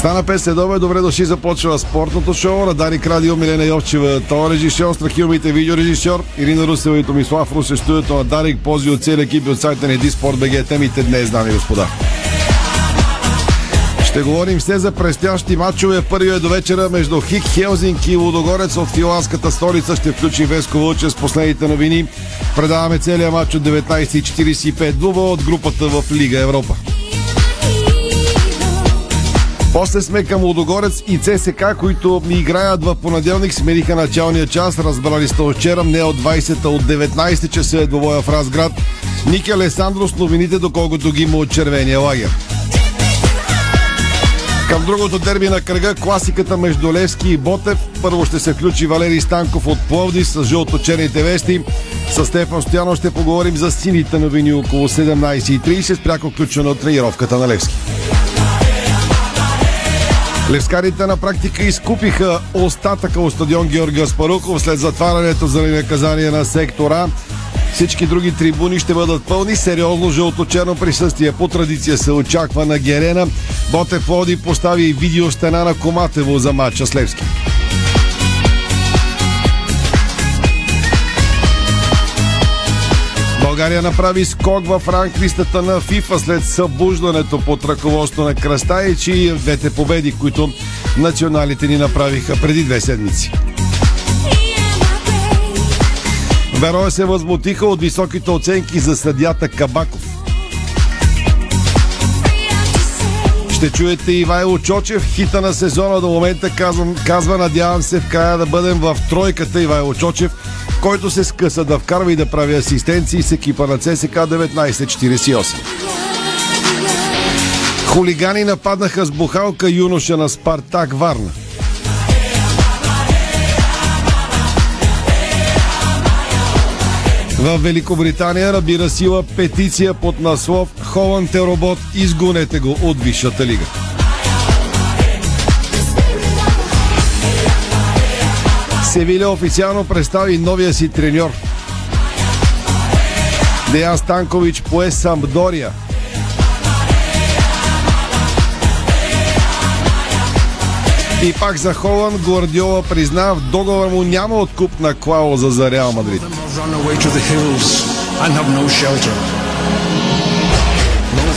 Стана 5 следове, добре дошли, започва спортното шоу на Дарик Радио, Милена Йовчева, това режисьор, страхилмите видеорежисьор, Ирина Русева и Томислав Русе, студиото на Дарик, пози от целия екип от сайта на Еди Спорт БГ. Темите днес, дами и господа. Ще говорим все за предстоящи матчове. Първият е до вечера между Хик Хелзинки и Лудогорец от финландската столица. Ще включи Веско Вълче с последните новини. Предаваме целият матч от 19.45 дуба от групата в Лига Европа. После сме към Лудогорец и ЦСК, които ми играят в понеделник. Смениха началния час. Разбрали сте вчера, не от 20, от 19 часа е двобоя в Разград. Ники Алесандро с новините, доколкото ги има от червения лагер. Към другото дерби на кръга, класиката между Левски и Ботев. Първо ще се включи Валерий Станков от Пловди с жълто-черните вести. С Стефан Стоянов ще поговорим за сините новини около 17.30 с пряко включване от тренировката на Левски. Левскарите на практика изкупиха остатъка от стадион Георги Аспаруков след затварянето за наказание на сектора. Всички други трибуни ще бъдат пълни. Сериозно жълто-черно присъствие по традиция се очаква на Герена. Ботев Лоди постави видео стена на Коматево за матча с Левски. България направи скок в ранглистата на ФИФА след събуждането под ръководство на Крастаич и двете победи, които националите ни направиха преди две седмици. Вероя се възмутиха от високите оценки за съдята Кабаков. Ще чуете Ивайло Чочев, хита на сезона до момента казвам, казва, надявам се в края да бъдем в тройката Ивайло Чочев, който се скъса да вкарва и да прави асистенции с екипа на ЦСК 1948. Хулигани нападнаха с бухалка юноша на Спартак Варна. В Великобритания набира сила петиция под наслов Холанд е робот, изгонете го от Висшата лига. Севиля официално представи новия си треньор. Деян Станкович пое Самдория. И пак за Холанд Гвардиола призна, в договор му няма откупна клауза за Реал Мадрид.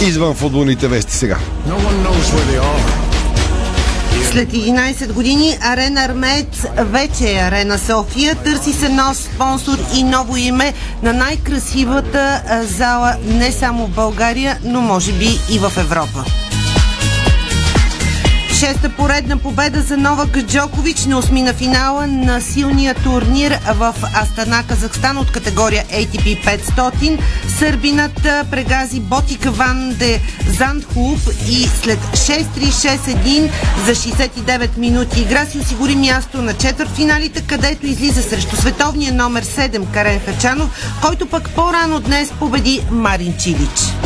Извън футболните вести сега. След 11 години Арена Армеец вече е Арена София. Търси се нов спонсор и ново име на най-красивата зала не само в България, но може би и в Европа. Шеста поредна победа за Новак Джокович на осмина финала на силния турнир в Астана, Казахстан от категория ATP 500. Сърбинът прегази Ботика Ван де Зандхулп и след 6-3-6-1 за 69 минути игра си осигури място на четвъртфиналите, където излиза срещу световния номер 7 Карен Хачанов, който пък по-рано днес победи Марин Чилич.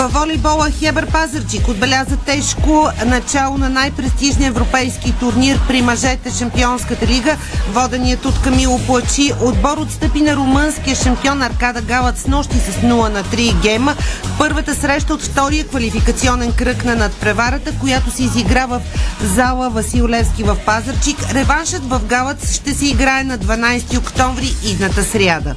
Във волейбола Хебър Пазарчик отбеляза тежко начало на най-престижния европейски турнир при мъжете Шампионската лига. Воденият от Камило Плачи отбор отстъпи на румънския шампион Аркада Галът с нощи с 0 на 3 гейма. Първата среща от втория квалификационен кръг на надпреварата, която се изигра в зала Васил Левски в Пазарчик. Реваншът в Галът ще се играе на 12 октомври идната сряда.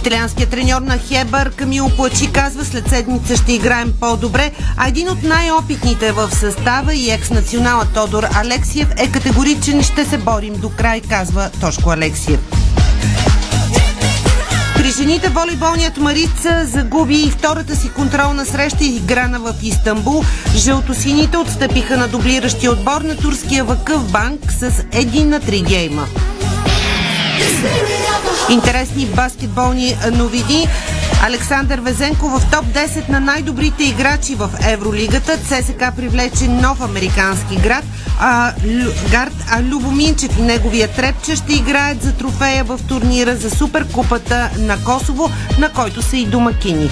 Италианският треньор на Хебър Камило Плачи казва след седмица ще играем по-добре, а един от най-опитните в състава и екс-национала Тодор Алексиев е категоричен ще се борим до край, казва Тошко Алексиев. При жените волейболният Марица загуби и втората си контролна среща играна в Истанбул. Жълтосините отстъпиха на дублиращия отбор на турския Вакъв банк с 1 на 3 гейма. Интересни баскетболни новини. Александър Везенко в топ 10 на най-добрите играчи в Евролигата. ЦСК привлече нов американски град. А, Лю, гард, а Любоминчев и неговия трепче ще играят за трофея в турнира за Суперкупата на Косово, на който са и домакини.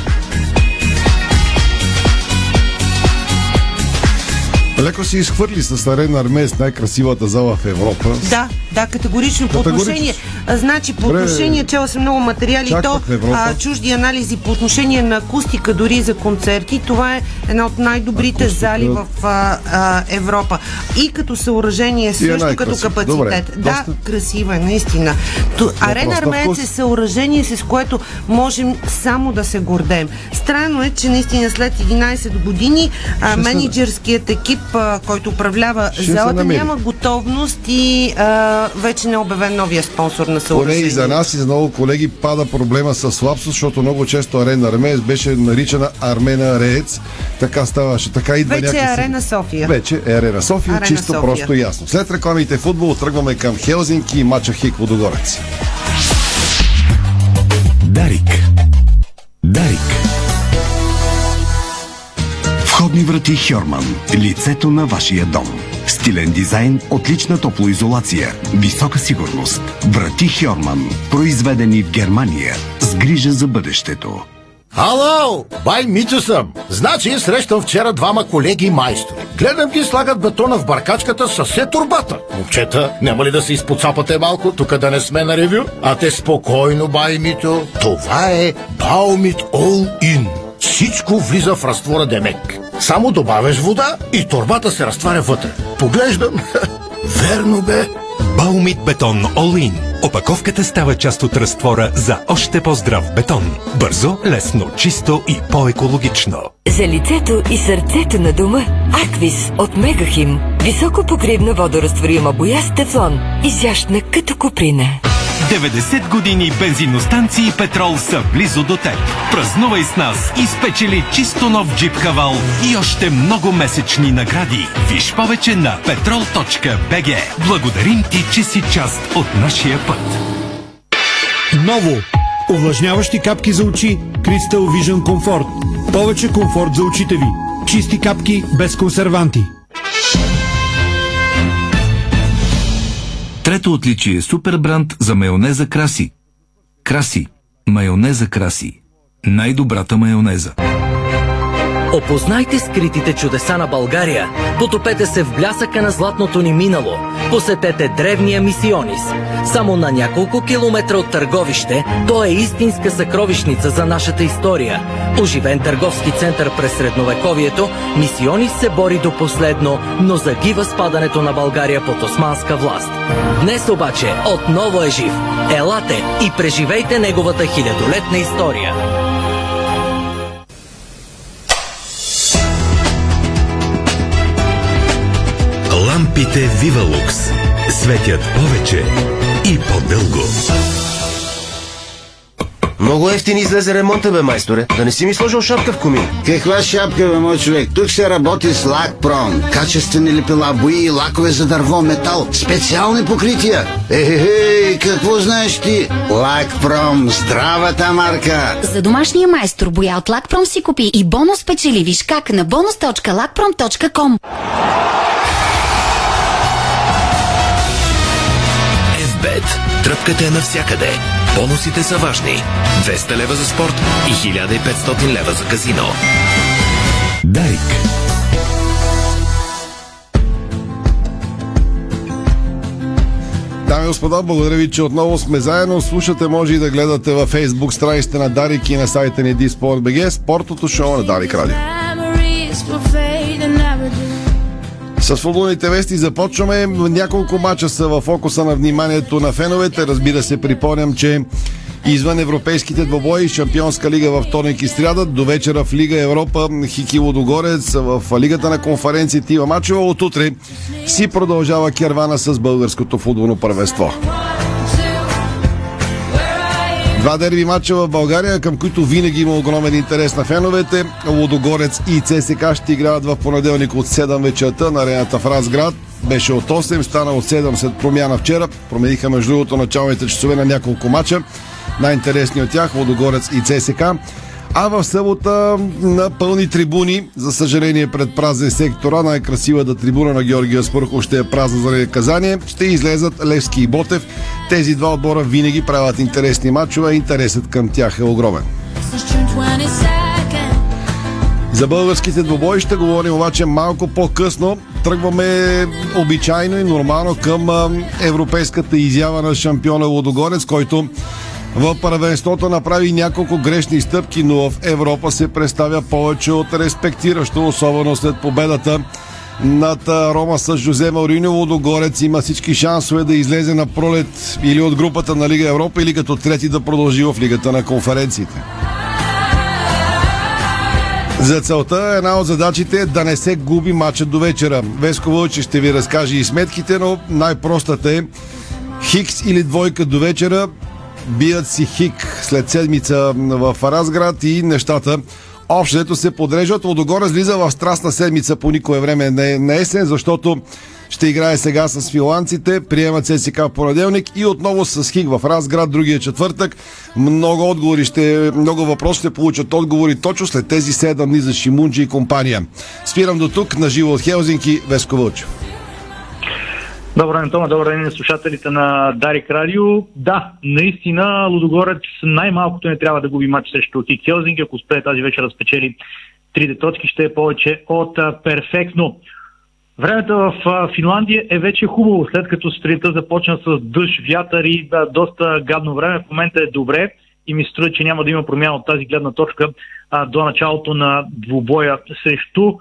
Леко си изхвърли с арена Армеец най-красивата зала в Европа. Да, да, категорично. По Категорично. отношение, а, значи, по отношение, чела съм много материали, то а, чужди анализи по отношение на акустика, дори за концерти. Това е една от най-добрите Акустика. зали в а, а, Европа. И като съоръжение, също като капацитет. Добре, да, доста- красива е, наистина. То, арена Армеец е съоръжение, с което можем само да се гордеем. Странно е, че наистина след 11 години а, менеджерският екип, който управлява Ще залата, няма готовност и а, вече не е обявен новия спонсор на Поне съоръжението. и за нас и за много колеги пада проблема с лапсус, защото много често арена Армеец беше наричана Армена Реец. Така ставаше. Така идва Вече е някакси. Арена София. Вече е Арена София, Арена чисто София. просто и ясно. След рекламите футбол тръгваме към Хелзинки и мача Хик Водогорец. Дарик. Дарик. Входни врати Хьорман. Лицето на вашия дом. Стилен дизайн, отлична топлоизолация, висока сигурност. Врати Хьорман. Произведени в Германия. С грижа за бъдещето. Ало, бай Митю съм. Значи срещам вчера двама колеги майстори. Гледам ги слагат бетона в баркачката със все турбата. Момчета, няма ли да се изпоцапате малко, тук да не сме на ревю? А те спокойно, бай Митю. Това е Баумит All In. Всичко влиза в разтвора Демек. Само добавяш вода и турбата се разтваря вътре. Поглеждам. Верно бе. Баумит бетон In. Опаковката става част от разтвора за още по-здрав бетон. Бързо, лесно, чисто и по-екологично. За лицето и сърцето на дома Аквис от Мегахим. Високо покривна водорастворима боя с тефлон. Изящна като куприна. 90 години бензиностанции Петрол са близо до теб. Празнувай с нас и спечели чисто нов джип Хавал и още много месечни награди. Виж повече на petrol.bg. Благодарим ти, че си част от нашия път. Ново! Увлажняващи капки за очи Crystal Vision Comfort. Повече комфорт за очите ви. Чисти капки без консерванти. Трето отличие е супер бранд за майонеза Краси. Краси. Майонеза Краси. Най-добрата майонеза. Опознайте скритите чудеса на България. Потопете се в блясъка на златното ни минало. Посетете древния Мисионис. Само на няколко километра от Търговище, то е истинска съкровищница за нашата история. Оживен търговски център през средновековието, Мисионис се бори до последно, но загива спадането на България под османска власт. Днес обаче отново е жив. Елате и преживейте неговата хилядолетна история. Лампите Вивалукс светят повече и по-дълго. Много ефтин излезе ремонта, бе, майсторе. Да не си ми сложил шапка в комин. Каква шапка, бе, мой човек? Тук се работи с Лакпром. Качествени лепила, бои и лакове за дърво, метал. Специални покрития. Ехе, какво знаеш ти? Лакпром, здравата марка. За домашния майстор боя от Лакпром си купи и бонус печели. Виж как на bonus.lakprom.com FBET. Тръпката е навсякъде. Бонусите са важни. 200 лева за спорт и 1500 лева за казино. Дарик. Дами и господа, благодаря ви, че отново сме заедно. Слушате, може и да гледате във Facebook страниците на Дарик и на сайта ни Диспорт.бг, спортното шоу на Дарик Радио. С футболните вести започваме. Няколко мача са в фокуса на вниманието на феновете. Разбира се, припомням, че извън европейските двобои, Шампионска лига във вторник и сряда, до вечера в Лига Европа, Хики Лодогорец, в Лигата на конференциите има мачове. От утре си продължава кервана с българското футболно първенство. Два дерби матча в България, към които винаги има огромен интерес на феновете. Лодогорец и ЦСК ще играят в понеделник от 7 вечерта на арената в Разград. Беше от 8, стана от 7 след промяна вчера. Промениха между другото началните часове на няколко мача. Най-интересни от тях Лодогорец и ЦСК. А в събота на пълни трибуни, за съжаление пред празен сектора, най-красивата трибуна на Георгия Спърхов ще е празна заради казание, ще излезат Левски и Ботев. Тези два отбора винаги правят интересни матчове, интересът към тях е огромен. За българските двобои ще говорим обаче малко по-късно. Тръгваме обичайно и нормално към европейската изява на шампиона Лодогорец, който в първенството направи няколко грешни стъпки, но в Европа се представя повече от респектиращо, особено след победата над Рома с Жозе Мауриньо. Лодогорец има всички шансове да излезе на пролет или от групата на Лига Европа, или като трети да продължи в Лигата на конференциите. За целта една от задачите е да не се губи матча до вечера. Веско Вълче ще ви разкаже и сметките, но най-простата е Хикс или двойка до вечера бият си хик след седмица в Разград и нещата общото се подрежат. Лодогор слиза в страстна седмица по никое време на есен, защото ще играе сега с филанците, приемат ССК в понеделник и отново с Хиг в Разград другия четвъртък. Много отговори ще, много въпроси ще получат отговори точно след тези 7 дни за Шимунджи и компания. Спирам до тук на живо от Хелзинки, Веско Вълчев. Добър ден, Тома. Добър ден на слушателите на Дарик Радио. Да, наистина Лудогорец най-малкото не трябва да губи матч срещу Хик Хелзинг. Ако успее тази вечер да спечели трите точки, ще е повече от перфектно. Времето в Финландия е вече хубаво, след като сутринта започна с дъжд, вятър и да, доста гадно време. В момента е добре и ми струва, че няма да има промяна от тази гледна точка а, до началото на двубоя срещу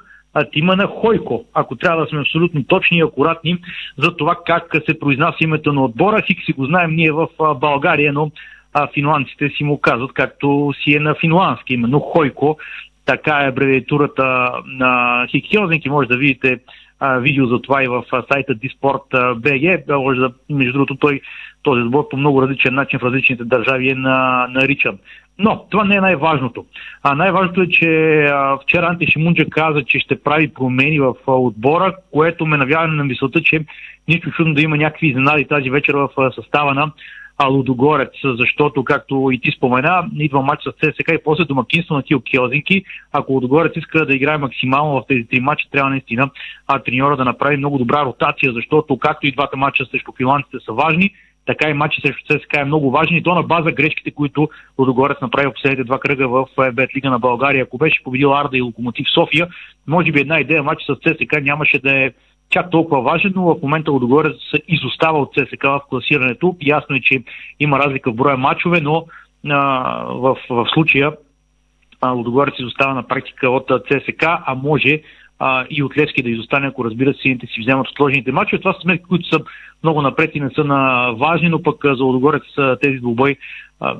Тимана Хойко, ако трябва да сме абсолютно точни и акуратни за това как се произнася името на отбора. Хик си го знаем ние в България, но а, финландците си му казват както си е на финландски, именно Хойко. Така е абревиатурата на Хик Хелзинки. Може да видите а, видео за това и в а, сайта Disport.bg. Може да, между другото, той този отбор по много различен начин в различните държави е на, наричан. Но това не е най-важното. А най-важното е, че а, вчера Анти Шимунджа каза, че ще прави промени в а, отбора, което ме навява на мисълта, че нищо чудно да има някакви изненади тази вечер в а, състава на Лудогорец, защото, както и ти спомена, идва матч с ЦСК и после домакинство на Тио Келзинки. Ако Лудогорец иска да играе максимално в тези три матча, трябва наистина а, треньора да направи много добра ротация, защото както и двата матча срещу финландците са важни, така и матчи срещу ЦСКА е много важен и то на база грешките, които Лодогорец направи в последните два кръга в Бет Лига на България. Ако беше победил Арда и Локомотив София, може би една идея матч с ЦСКА нямаше да е чак толкова важен, но в момента Лодогорец се изостава от ЦСКА в класирането. Ясно е, че има разлика в броя матчове, но а, в, в случая Лодогорец изостава на практика от ЦСК, а може а, и от Левски да изостане, ако разбира се, сините си вземат отложените матчове. Това са сметки, които са много напред и не са на важни, но пък за Лодогорец тези двубой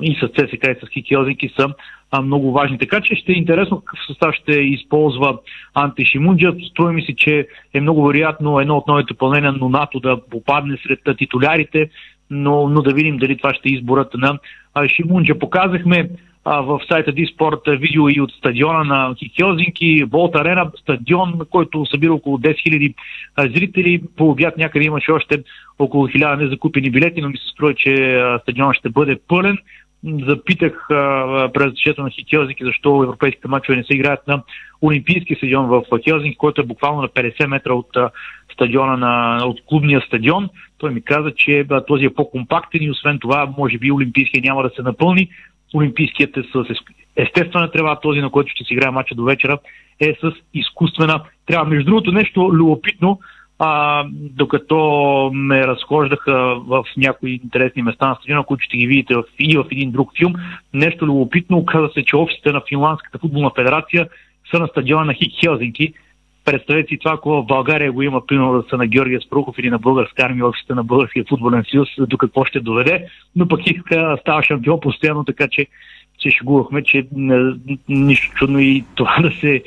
и с ЦСК и с Хики са а, много важни. Така че ще е интересно какъв състав ще използва Анте Шимунджа. Струва ми се, че е много вероятно едно от новите допълнения на НАТО да попадне сред титулярите, но, но да видим дали това ще е изборът на Шимунджа. Показахме а, в сайта Диспорт видео и от стадиона на Хелзинки, Волт Арена, стадион, който събира около 10 000 зрители. По обяд някъде имаше още около 1000 незакупени билети, но ми се струва, че стадионът ще бъде пълен. Запитах през защитата на Хелзинки защо европейските мачове не се играят на Олимпийски стадион в Хелзинки, който е буквално на 50 метра от стадиона на, от клубния стадион. Той ми каза, че този е по-компактен и освен това, може би Олимпийския няма да се напълни, Олимпийският е с естествена трева, този на който ще си играе мача до вечера е с изкуствена трева. Между другото, нещо любопитно, а, докато ме разхождаха в някои интересни места на стадиона, които ще ги видите в, и в един друг филм, нещо любопитно, оказа се, че офисите на Финландската футболна федерация са на стадиона на Хик Хелзинки, Представете си това, ако в България го има, примерно да са на Георгия Спрухов или на българска армия, офисите на Българския футболен съюз, до какво ще доведе. Но пък иска става шампион постоянно, така че се шегувахме, че нищо чудно и това да се,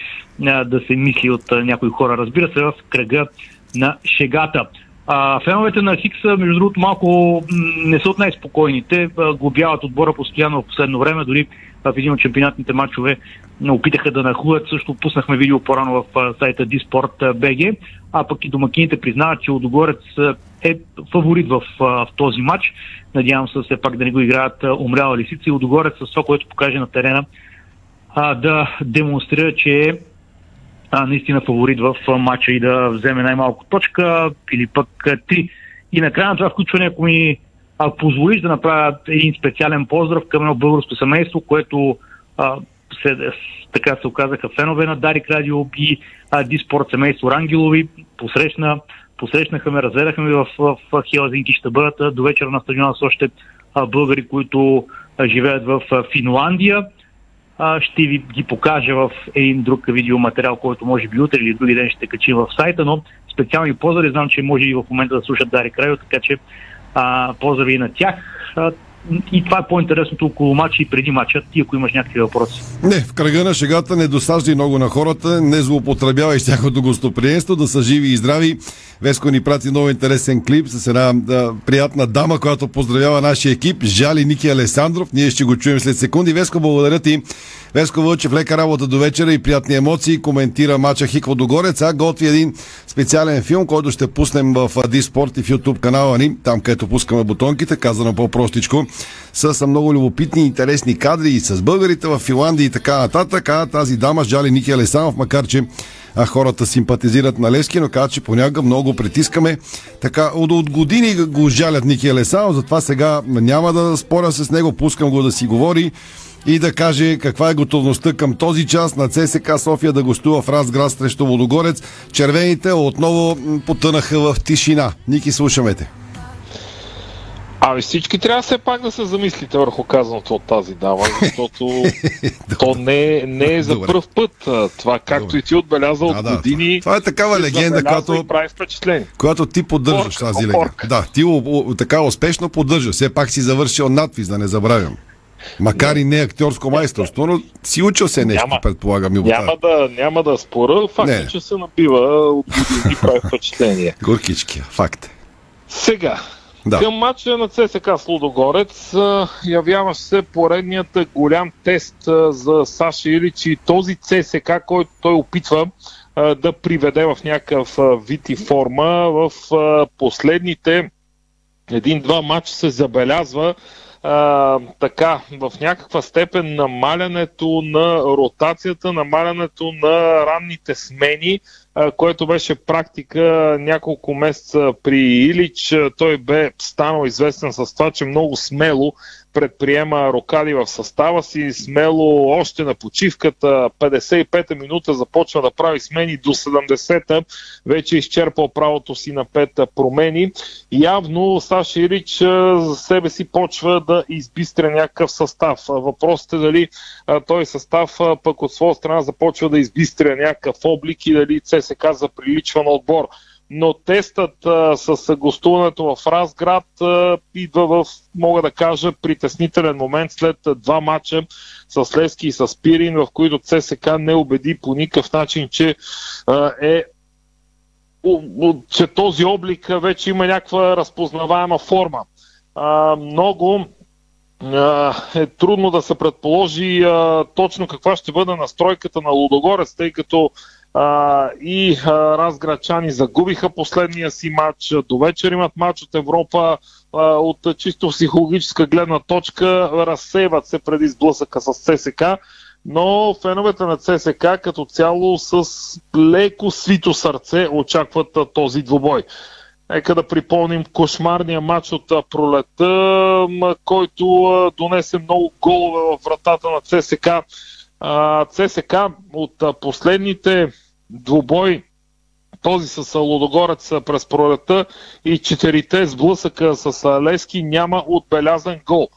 да се мисли от някои хора. Разбира се, в кръга на шегата. А, феновете на Хикса, между другото, малко не са от най-спокойните. Глобяват отбора постоянно в последно време, дори в един от чемпионатните матчове опитаха да нахуят. Също пуснахме видео по-рано в сайта Диспорт BG, а пък и домакините признават, че Лудогорец е фаворит в, в този матч. Надявам се все пак да не го играят умряла лисица и Лудогорец с това, което покаже на терена, да демонстрира, че е а, наистина фаворит в матча и да вземе най-малко точка или пък три. И накрая на това включване, ако ми а, позволиш да направя един специален поздрав към едно българско семейство, което а, се, така се оказаха фенове на Дарик Радио и Диспорт семейство Рангелови. Посрещна, посрещнаха ме, разгледаха ме в, в, в Хелзинки. Ще бъдат до вечера на стадиона с още а, българи, които а, живеят в а, Финландия. А, ще ви ги покажа в един друг видеоматериал, който може би утре или други ден ще качим в сайта, но специални поздрави, знам, че може и в момента да слушат Дарик Радио, така че а, поздрави и на тях. А, и това е по-интересното около матча и преди матча. Ти, ако имаш някакви въпроси. Не, в кръга на шегата не досаждай много на хората, не злоупотребявай с тяхното гостоприемство, да са живи и здрави. Веско ни прати много интересен клип с една да, приятна дама, която поздравява нашия екип. Жали Ники Алесандров. Ние ще го чуем след секунди. Веско, благодаря ти. Веско Вълчев, лека работа до вечера и приятни емоции. Коментира мача Хикво Догорец, а готви един специален филм, който ще пуснем в Диспорт и в YouTube канала ни, там където пускаме бутонките, казано по-простичко, с много любопитни и интересни кадри и с българите в Финландия и така нататък. А тази дама, Жали Ники Алесанов, макар че а хората симпатизират на Левски, но казват, че понякога много притискаме. Така, от, от години го жалят Ники Алесанов, затова сега няма да споря с него, пускам го да си говори и да каже каква е готовността към този час на ЦСК София да гостува в Разград срещу Водогорец. Червените отново потънаха в тишина. Ники, слушаме те. Ами всички трябва все пак да се замислите върху казаното от тази дама, защото то не, е- не е за Добре. първ път. Това, както и ти отбеляза от Да, да, години. това е такава легенда, която- прави впечатление. Която ти поддържаш Орка, тази легенда. Да, ти о, о, така успешно поддържаш. Все пак си завършил надпис, да не забравям. Макар и не актьорско майсторство, но си учил се нещо, Няма. предполагам. Няма да, няма да спора. Факт е, че се набива от години прави впечатление. Горкички, факт. е. Сега, Да. Към матча на ЦСК с Лудогорец а, явява се поредният голям тест за Саша Илич и този ЦСК, който той опитва да приведе в някакъв вид и форма. В последните един-два матча се забелязва а, така, в някаква степен намалянето на ротацията, намалянето на ранните смени, а, което беше практика няколко месеца при Илич. Той бе станал известен с това, че много смело предприема рокади в състава си, смело още на почивката, 55-та минута започва да прави смени до 70-та, вече е изчерпал правото си на 5 промени. Явно Саша Ирич за себе си почва да избистря някакъв състав. Въпросът е дали той състав пък от своя страна започва да избистря някакъв облик и дали ЦСК заприличва на отбор но тестът а, с гостуването в Разград а, идва в, мога да кажа, притеснителен момент след два матча с Левски и с Пирин, в които ЦСК не убеди по никакъв начин, че а, е че този облик вече има някаква разпознаваема форма. А, много е трудно да се предположи а, точно каква ще бъде настройката на Лудогорец, тъй като а, и а, разграчани загубиха последния си матч. До вечер имат матч от Европа а, от чисто психологическа гледна точка. Разсейват се преди сблъсъка с ЦСК. Но феновете на ЦСК като цяло с леко свито сърце очакват а, този двубой. Нека да припомним кошмарния матч от пролета, който донесе много голове в вратата на ЦСК. ЦСК от последните двубой този с а, през пролета и четирите сблъсъка с Лески няма отбелязан гол.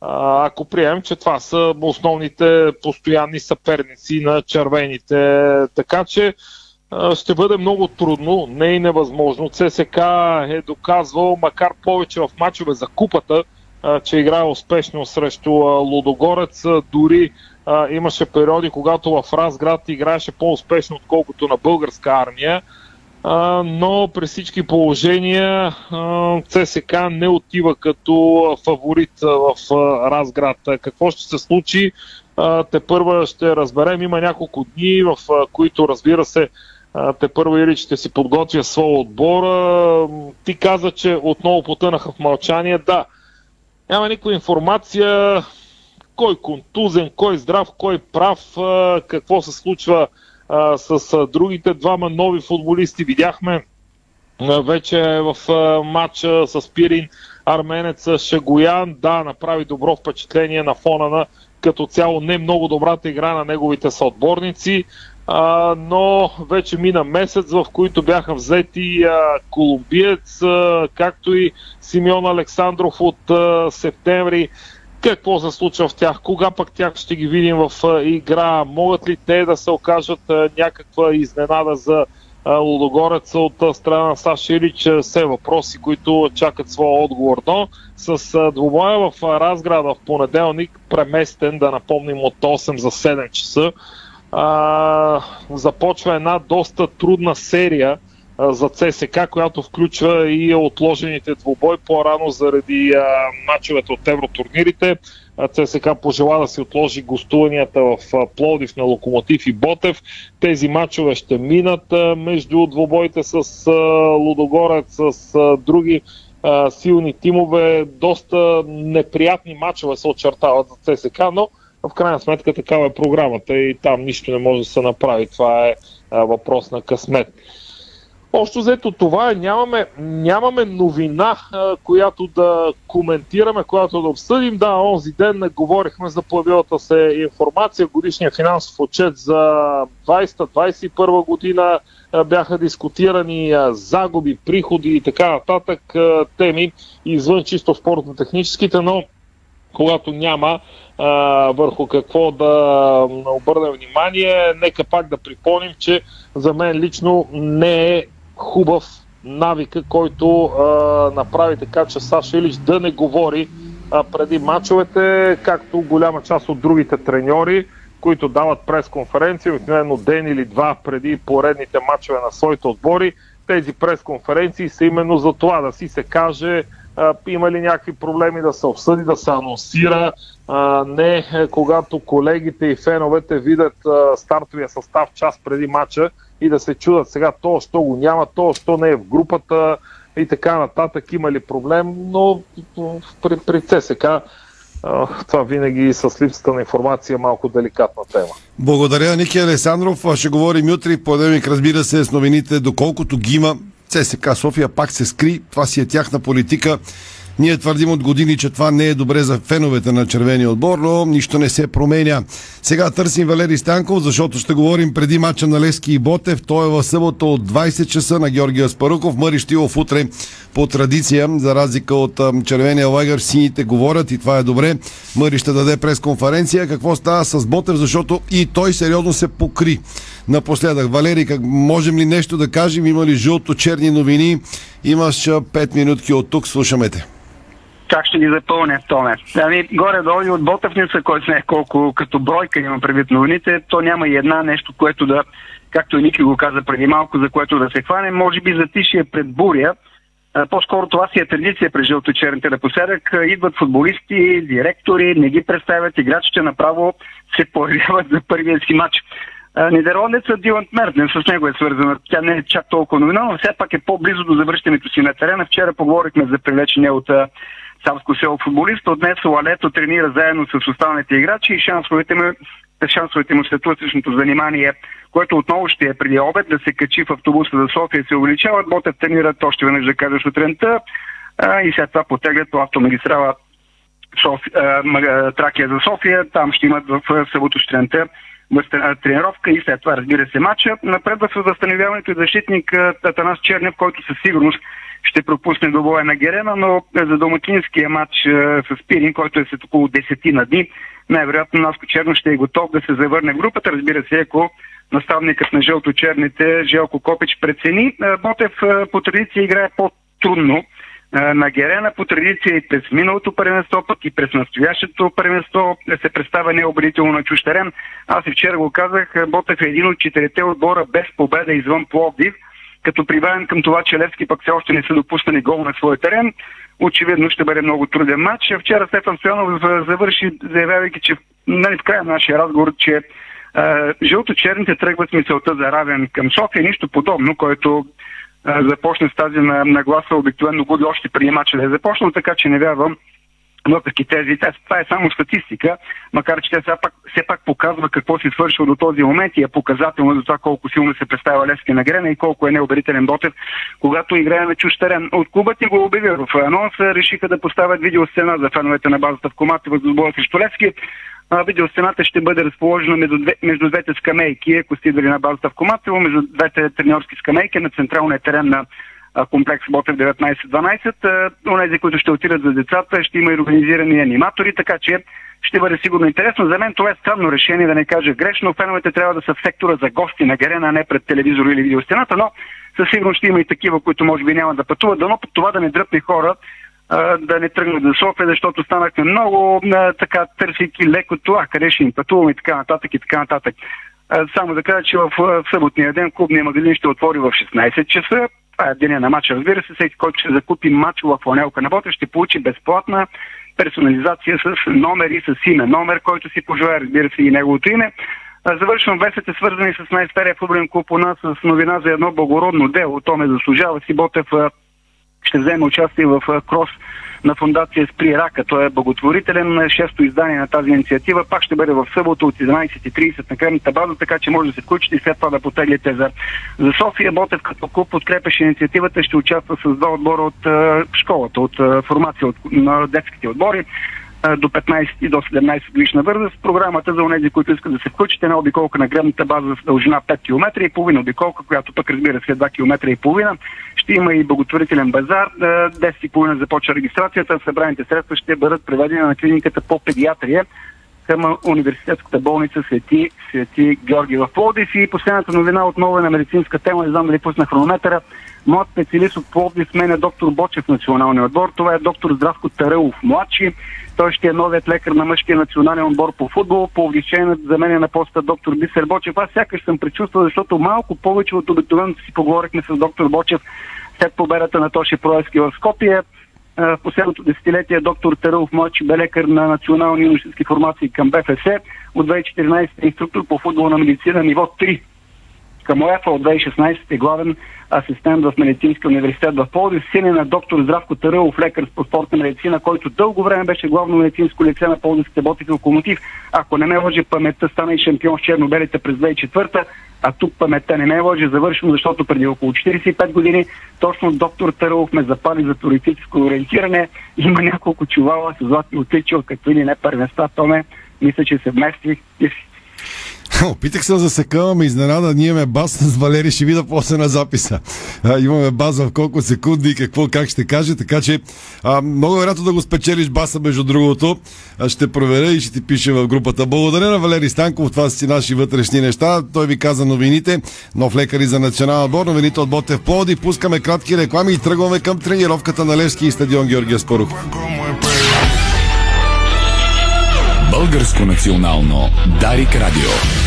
Ако приемем, че това са основните постоянни съперници на червените. Така че ще бъде много трудно, не и невъзможно. ЦСК е доказвал, макар повече в мачове за купата, че играе успешно срещу Лудогорец. Дори имаше периоди, когато в Разград играеше по-успешно, отколкото на българска армия. но при всички положения ЦСК не отива като фаворит в Разград. Какво ще се случи? Те първа ще разберем. Има няколко дни, в които разбира се те първо Ирич ще си подготвя своя отбор. Ти каза, че отново потънаха в мълчание. Да, няма никаква информация кой контузен, кой здрав, кой прав, какво се случва с другите двама нови футболисти. Видяхме вече в матча с Пирин арменец Шегоян. Да, направи добро впечатление на фона на като цяло не много добрата игра на неговите съотборници а, но вече мина месец, в които бяха взети а, колумбиец, а, както и Симеон Александров от а, септември. Какво се случва в тях? Кога пък тях ще ги видим в а, игра? Могат ли те да се окажат а, някаква изненада за Лудогорец от страна на Саша Илич? Все въпроси, които чакат своя отговор. Но с а, двубоя в а, Разград в понеделник, преместен, да напомним, от 8 за 7 часа, а, започва една доста трудна серия а, за ЦСК, която включва и отложените двубой по-рано заради а, мачовете от евротурнирите. ЦСК пожела да си отложи гостуванията в Плодив на Локомотив и Ботев. Тези мачове ще минат между двубоите с Лудогорец, с други силни тимове. Доста неприятни мачове се очертават за ЦСК, но в крайна сметка такава е програмата и там нищо не може да се направи. Това е въпрос на късмет. Общо взето това е, нямаме, нямаме новина, която да коментираме, която да обсъдим. Да, онзи ден говорихме за появилата се информация, годишния финансов отчет за 20-21 година бяха дискутирани загуби, приходи и така нататък теми извън чисто спортно-техническите, но когато няма а, върху какво да обърнем внимание, нека пак да припомним, че за мен лично не е хубав навика, който а, направи така, че Саша Илич да не говори а, преди мачовете, както голяма част от другите треньори, които дават пресконференции, обикновено ден или два преди поредните мачове на своите отбори. Тези пресконференции са именно за това да си се каже има ли някакви проблеми да се обсъди, да се анонсира, не е, когато колегите и феновете видят стартовия състав час преди матча и да се чудат сега то, що го няма, то, що не е в групата и така нататък, има ли проблем, но при, при ЦСК това винаги с липсата на информация е малко деликатна тема. Благодаря, Ники Алесандров. Ще говорим утре. Понеделник, разбира се, с новините, доколкото ги има. ЦСК София пак се скри. Това си е тяхна политика. Ние твърдим от години, че това не е добре за феновете на червения отбор, но нищо не се променя. Сега търсим Валери Станков, защото ще говорим преди мача на Лески и Ботев. Той е в събота от 20 часа на Георгия Спаруков. Мъри Штилов утре по традиция, за разлика от червения лагер, сините говорят и това е добре. Мъри ще даде пресконференция. Какво става с Ботев, защото и той сериозно се покри напоследък. Валери, как, можем ли нещо да кажем? Има ли жълто-черни новини? Имаш 5 минутки от тук, слушаме те как ще ги запълня, Томе? Ами, горе-долу от който не е колко като бройка има предвид новините, то няма и една нещо, което да, както и Ники го каза преди малко, за което да се хване, може би затишие пред буря. По-скоро това си е традиция през жълто-черните напоследък. Идват футболисти, директори, не ги представят, играчите направо се появяват за първия си матч. Нидерландецът Диланд Мертен, с него е свързана. Тя не е чак толкова новина, но все пак е по-близо до завръщането си на терена. Вчера поговорихме за привлечение от Самско село футболист. От днес Лалето тренира заедно с останалите играчи и шансовете му, шансовете му след вътрешното занимание, което отново ще е преди обед, да се качи в автобуса за София се увеличават. Ботев тренират още веднъж да кажа сутринта и след това потеглят по автомагистрала Софи, Тракия за София. Там ще имат в събота сутринта тренировка и след това, разбира се, матча. Напредва с възстановяването и защитник Атанас Чернев, който със сигурност ще пропусне до на Герена, но за домакинския матч с Пирин, който е след около 10 на дни, най-вероятно Наско Черно ще е готов да се завърне в групата. Разбира се, ако наставникът на жълто-черните Желко Копич прецени. Ботев по традиция играе по-трудно на Герена по традиция и през миналото първенство, пък и през настоящето първенство се представя необредително на чущерен. Аз и вчера го казах, Ботев е един от четирите отбора без победа извън Пловдив. като прибавим към това, че Левски пък все още не са допуснали гол на своя терен, очевидно ще бъде много труден матч. Вчера Стефан Стоянов завърши, заявявайки, че нали, в края на нашия разговор, че а, жълто-черните тръгват с мисълта за равен към София, нищо подобно, който а, започне с тази нагласа, обикновено буди още преди мача да е започнал, така че не вярвам въпреки тези, това е само статистика, макар че тя все пак, все пак показва какво си свършил до този момент и е показателно за това колко силно се представя Левски на Грена и колко е неубедителен Ботев, когато играе на чуж терен. От клубът ни го обяви в анонс, решиха да поставят видеосцена за феновете на базата в Коматова за двубоя срещу Левски. Видеосцената ще бъде разположена между, две, между двете скамейки, ако сте на базата в Коматово, между двете треньорски скамейки на централния терен на комплекс Ботев 19-12. Онези, които ще отидат за децата, ще има и организирани аниматори, така че ще бъде сигурно интересно. За мен това е странно решение, да не кажа грешно. Феновете трябва да са в сектора за гости на Гарена, а не пред телевизор или видеостената, но със сигурност ще има и такива, които може би няма да пътуват. Дано това да не дръпне хора, да не тръгнат за София, защото станахме много така търсейки леко това, къде ще им пътуваме и така нататък и така нататък. Само да кажа, че в, съботния ден клубния магазин ще отвори в 16 часа. Това е деня на матча. Разбира се, всеки, който ще закупи матчова фланелка на бота, ще получи безплатна персонализация с номер и с име. Номер, който си пожелая, разбира се, и неговото име. Завършвам весете, свързани с най-стария футболен клуб у нас с новина за едно благородно дело. То ме заслужава. Си Ботев ще вземе участие в крос на фундация Спри рака. Той е благотворителен. Шесто издание на тази инициатива пак ще бъде в събота от 11.30 на крайната база, така че може да се включите и след това да потеглите за, за София. Ботев като клуб подкрепеше инициативата, ще участва с два отбора от uh, школата, от uh, формация от, на детските отбори до 15 и до 17 годишна възраст. Програмата за онези, които искат да се включат, една обиколка на гребната база с дължина 5 км и половина обиколка, която пък разбира се 2 км и половина. Ще има и благотворителен базар. 10 и половина започва регистрацията. Събраните средства ще бъдат преведени на клиниката по педиатрия към университетската болница Свети, Свети Георги в Пловдив. И последната новина отново е на медицинска тема, не знам дали пусна хронометъра. Моят специалист от Пловдив сменя доктор Бочев националния отбор. Това е доктор Здравко Тарелов, младши. Той ще е новият лекар на мъжкия национален отбор по футбол. Увлечение за мен е на поста доктор Бисер Бочев. Аз сякаш съм предчувствал, защото малко повече от обикновеното си поговорихме с доктор Бочев след победата на Тоши Проевски в Скопия. В последното десетилетие доктор Тарълов младши бе лекар на национални университетски формации към БФС. От 2014 е инструктор по футболна медицина ниво 3 към ОЕФА от 2016 е главен асистент в Медицинския университет в Пловдив, син е на доктор Здравко Тарълов, лекар по спортна медицина, който дълго време беше главно медицинско лице на Пловдивските ботик локомотив. Ако не ме лъжи паметта, стана и шампион с чернобелите през 2004 а тук паметта не ме лъжи, завършвам, защото преди около 45 години точно доктор Тарълов ме запали за туристическо ориентиране. Има няколко чувала с златни отличия, като или не първенства, то ме мисля, че се вместих и Опитах се да засека, ама изненада. Ние имаме бас с Валери, ще видя после на записа. А, имаме бас в колко секунди и какво, как ще каже, така че а, много вероятно да го спечелиш баса, между другото. А, ще проверя и ще ти пише в групата. Благодаря на Валери Станков, това са си наши вътрешни неща. Той ви каза новините. Нов лекари за национален отбор, новините от Ботев Плоди. Пускаме кратки реклами и тръгваме към тренировката на Левски и стадион Георгия Спорухов. Българско национално Дарик Радио.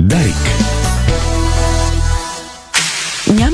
Дарик.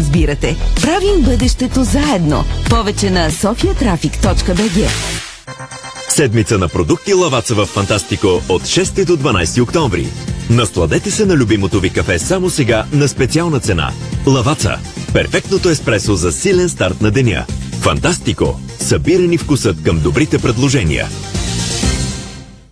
избирате. Правим бъдещето заедно. Повече на sofiatraffic.bg Седмица на продукти Лаваца в Фантастико от 6 до 12 октомври. Насладете се на любимото ви кафе само сега на специална цена. Лаваца. Перфектното еспресо за силен старт на деня. Фантастико. Събирани вкусът към добрите предложения.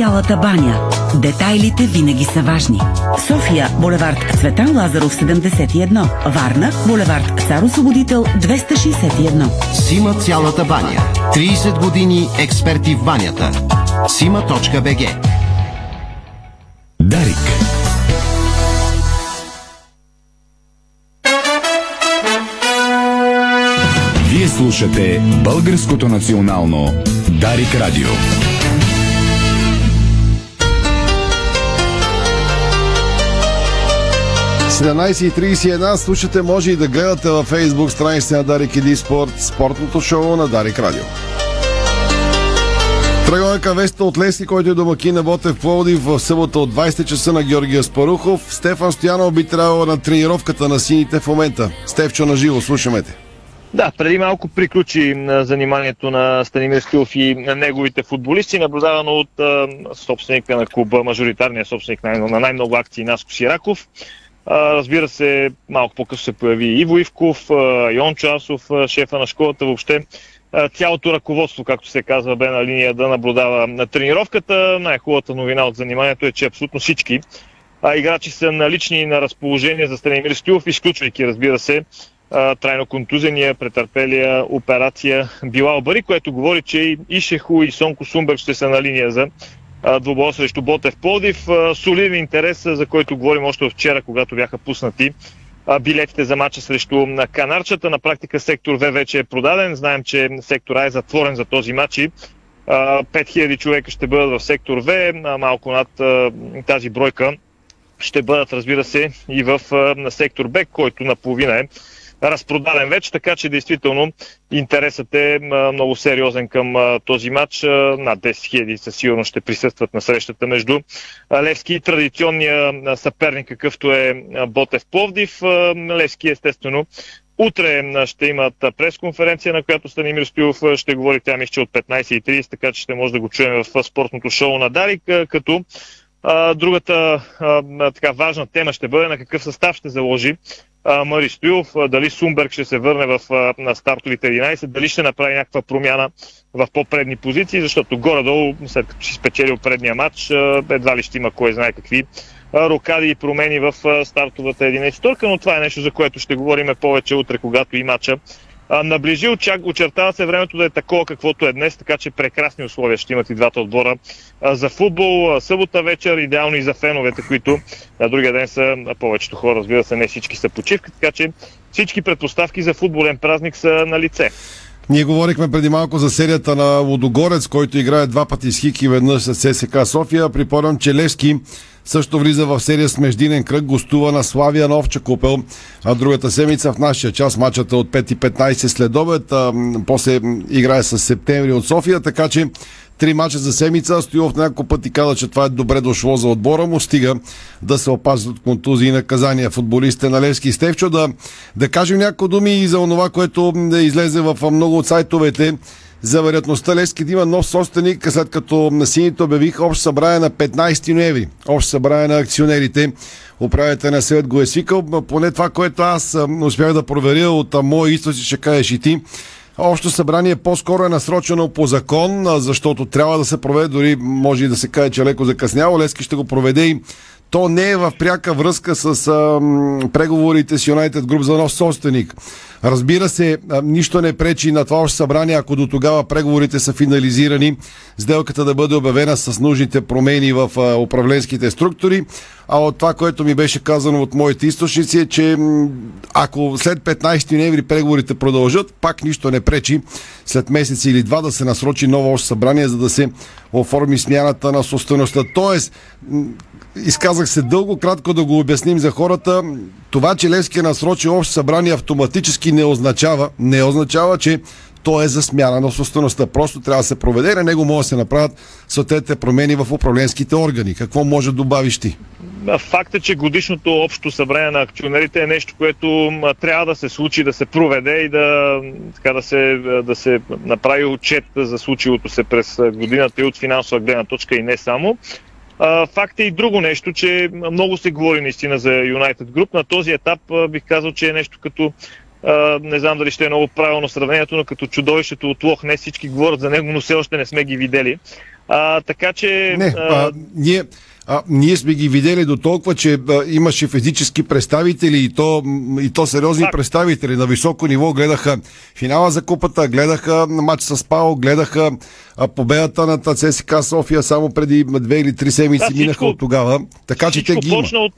Цялата баня. Детайлите винаги са важни. София, булевард Цветан Лазаров 71. Варна, булевард Цар Освободител 261. Сима цялата баня. 30 години експерти в банята. Сима.бг Дарик. Вие слушате Българското национално Дарик Радио. 17.31 слушате, може и да гледате във фейсбук страницата на Дарик Иди Спорт, спортното шоу на Дарик Радио. Към веста от Лески, който е домакин на Ботев Пловдив в събота от 20 часа на Георгия Спарухов. Стефан Стоянов би трябвало на тренировката на сините в момента. Стефчо на живо, слушаме те. Да, преди малко приключи заниманието на Станимир Стилов и на неговите футболисти, наблюдавано от а, собственика на клуба, мажоритарния собственик на, на най-много акции Наско Сираков. Разбира се, малко по-късно се появи Иво Ивков, Йон Часов, шефа на школата, въобще цялото ръководство, както се казва, бе на линия да наблюдава на тренировката. Най-хубавата новина от заниманието е, че абсолютно всички а, играчи са налични на разположение за Станимир Стилов, изключвайки, разбира се, а, трайно контузения, претърпелия операция Билал Бари, което говори, че и Шеху и Сонко Сумберг ще са на линия за двобоя срещу Ботев Плодив. Солиден интерес, за който говорим още вчера, когато бяха пуснати билетите за матча срещу Канарчата. На практика сектор В вече е продаден. Знаем, че сектор А е затворен за този матч и 5000 човека ще бъдат в сектор В, малко над тази бройка ще бъдат, разбира се, и в на сектор Б, който наполовина е разпродаден вече, така че действително интересът е много сериозен към този матч. Над 10 000 със сигурно ще присъстват на срещата между Левски и традиционния съперник, какъвто е Ботев Пловдив. Левски естествено Утре ще имат пресконференция, на която Станимир Стоилов ще говори тя мисля, от 15.30, така че ще може да го чуем в спортното шоу на Дарик, като а, другата а, така важна тема ще бъде на какъв състав ще заложи а, Мари Стоилов, дали Сумберг ще се върне в, а, на стартовите 11, дали ще направи някаква промяна в по-предни позиции, защото горе-долу, след като си спечелил предния матч, а, едва ли ще има кой знае какви рокади и промени в стартовата 11 но това е нещо, за което ще говорим повече утре, когато и наближи. Очертава се времето да е такова каквото е днес, така че прекрасни условия ще имат и двата отбора за футбол. Събота вечер, идеално и за феновете, които на другия ден са повечето хора, разбира се, не всички са почивка, така че всички предпоставки за футболен празник са на лице. Ние говорихме преди малко за серията на Лодогорец, който играе два пъти с Хики, веднъж с ССК София. Припомням, че Левски също влиза в серия с междинен кръг, гостува на Славия на Овча купел, а другата седмица в нашия час матчата от 5.15 след обед, а, после играе с септември от София, така че три мача за седмица. Стоилов няколко пъти каза, че това е добре дошло за отбора му. Стига да се опазват от контузии и наказания футболистите на Левски Стевчо. Да, да кажем няколко думи и за това, което да излезе в много от сайтовете за вероятността Левски да има нов собственик, след като на сините обявиха общо събрание на 15 ноември. Общо събрание на акционерите. Управителя съвет го е свикал. Поне това, което аз успях да проверя от мои източници, ще кажеш и ти. Общо събрание по-скоро е насрочено по закон, защото трябва да се проведе, дори може и да се каже, че леко закъсняло. Лески ще го проведе и то не е в пряка връзка с а, м, преговорите с United Group за нов собственик. Разбира се, а, нищо не пречи на това още събрание, ако до тогава преговорите са финализирани, сделката да бъде обявена с нужните промени в а, управленските структури. А от това, което ми беше казано от моите източници е, че м, ако след 15 ноември преговорите продължат, пак нищо не пречи след месец или два да се насрочи ново още събрание, за да се оформи смяната на собствеността. Тоест, изказах се дълго, кратко да го обясним за хората. Това, че Левски е насрочи общо събрание автоматически не означава, не означава, че то е за смяна на собствеността. Просто трябва да се проведе, на него може да се направят съответните промени в управленските органи. Какво може да добавиш ти? Факт е, че годишното общо събрание на акционерите е нещо, което трябва да се случи, да се проведе и да, така, да, се, да се направи отчет за случилото се през годината и от финансова гледна точка и не само. А, Факт е и друго нещо, че много се говори наистина за United Group. На този етап а, бих казал, че е нещо като не знам дали ще е много правилно сравнението, но като чудовището от Лох, не всички говорят за него, но все още не сме ги видели. А, така че... Не, а, ние, а, ние сме ги видели до толкова, че а, имаше физически представители и то, и то сериозни Так. представители на високо ниво. Гледаха финала за купата, гледаха матч с Пао, гледаха а, победата на ЦСКА София само преди две или три седмици Да, минаха от тогава. Така че те ги има. от,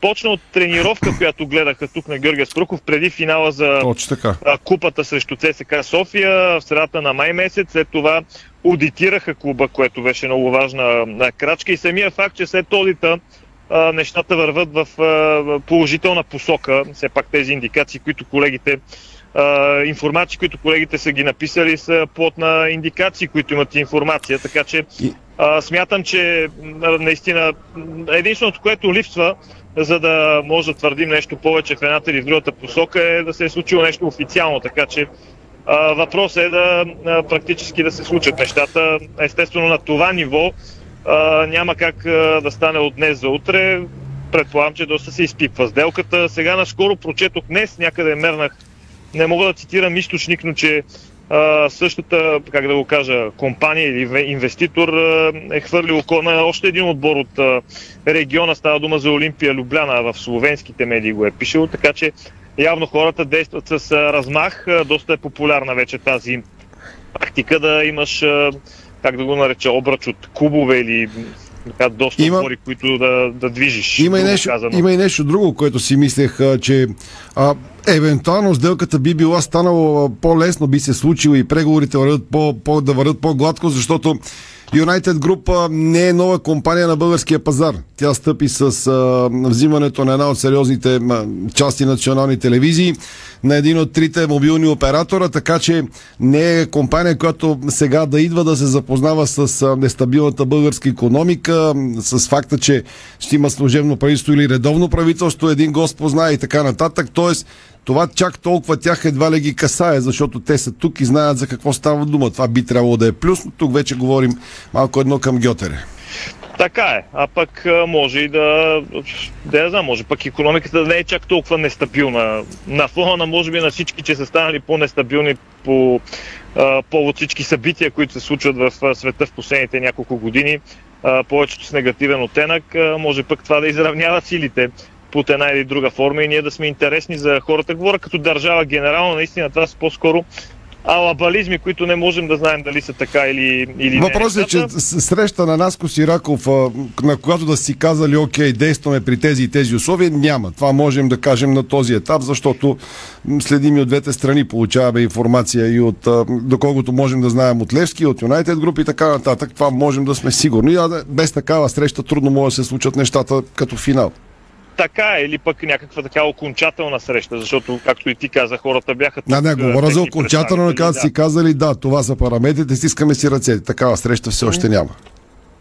почна от тренировка, която гледаха тук на Георгия Спруков преди финала за Точно така. купата срещу ЦСКА София в средата на май месец. След това аудитираха клуба, което беше много важна крачка и самия факт, че след одита нещата върват в положителна посока. Все пак тези индикации, които колегите информации, които колегите са ги написали, са плод на индикации, които имат информация. Така че а, смятам, че наистина единственото, което липсва, за да може да твърдим нещо повече в едната или в другата посока, е да се е случило нещо официално. Така че въпросът е да практически да се случат нещата. Естествено на това ниво няма как да стане от днес за утре. Предполагам, че доста се изпипва сделката. Сега наскоро прочетох днес, някъде мернах, не мога да цитирам източник, но че същата, как да го кажа, компания или ве- инвеститор е хвърлил око на още един отбор от региона. Става дума за Олимпия Любляна в словенските медии го е пишел, така че явно хората действат с размах. Доста е популярна вече тази практика да имаш, как да го нареча, обръч от клубове или така, доста Има- отбори, които да, да движиш. Има и, нещо, казано. има и нещо друго, което си мислех, че а, евентуално сделката би била станала по-лесно, би се случила и преговорите върват по, по, да върват по-гладко, защото United Group не е нова компания на българския пазар. Тя стъпи с а, взимането на една от сериозните а, части национални телевизии, на един от трите мобилни оператора, така че не е компания, която сега да идва да се запознава с а, нестабилната българска економика, с факта, че ще има служебно правителство или редовно правителство, един гост познае и така нататък. Тоест, това чак толкова тях едва ли ги касае, защото те са тук и знаят за какво става дума. Това би трябвало да е плюс, но тук вече говорим малко едно към Гьотере. Така е, а пък може и да, да я знам, може пък економиката да не е чак толкова нестабилна. На фона на може би на всички, че са станали по-нестабилни по повод всички събития, които се случват в света в последните няколко години, повечето с негативен оттенък, може пък това да изравнява силите под една или друга форма и ние да сме интересни за хората. Говоря като държава генерално, наистина това са по-скоро алабализми, които не можем да знаем дали са така или, или Въпросът не. е, че среща на Наско Сираков, на която да си казали, окей, действаме при тези и тези условия, няма. Това можем да кажем на този етап, защото следим и от двете страни, получаваме информация и от, доколкото можем да знаем от Левски, от United Group и така нататък. Това можем да сме сигурни. А без такава среща трудно може да се случат нещата като финал. Така или пък някаква така окончателна среща, защото, както и ти каза, хората бяха. Не, не, говоря за окончателно, представители, когато си казали, да, това са параметрите, стискаме си ръцете. Такава среща все още няма.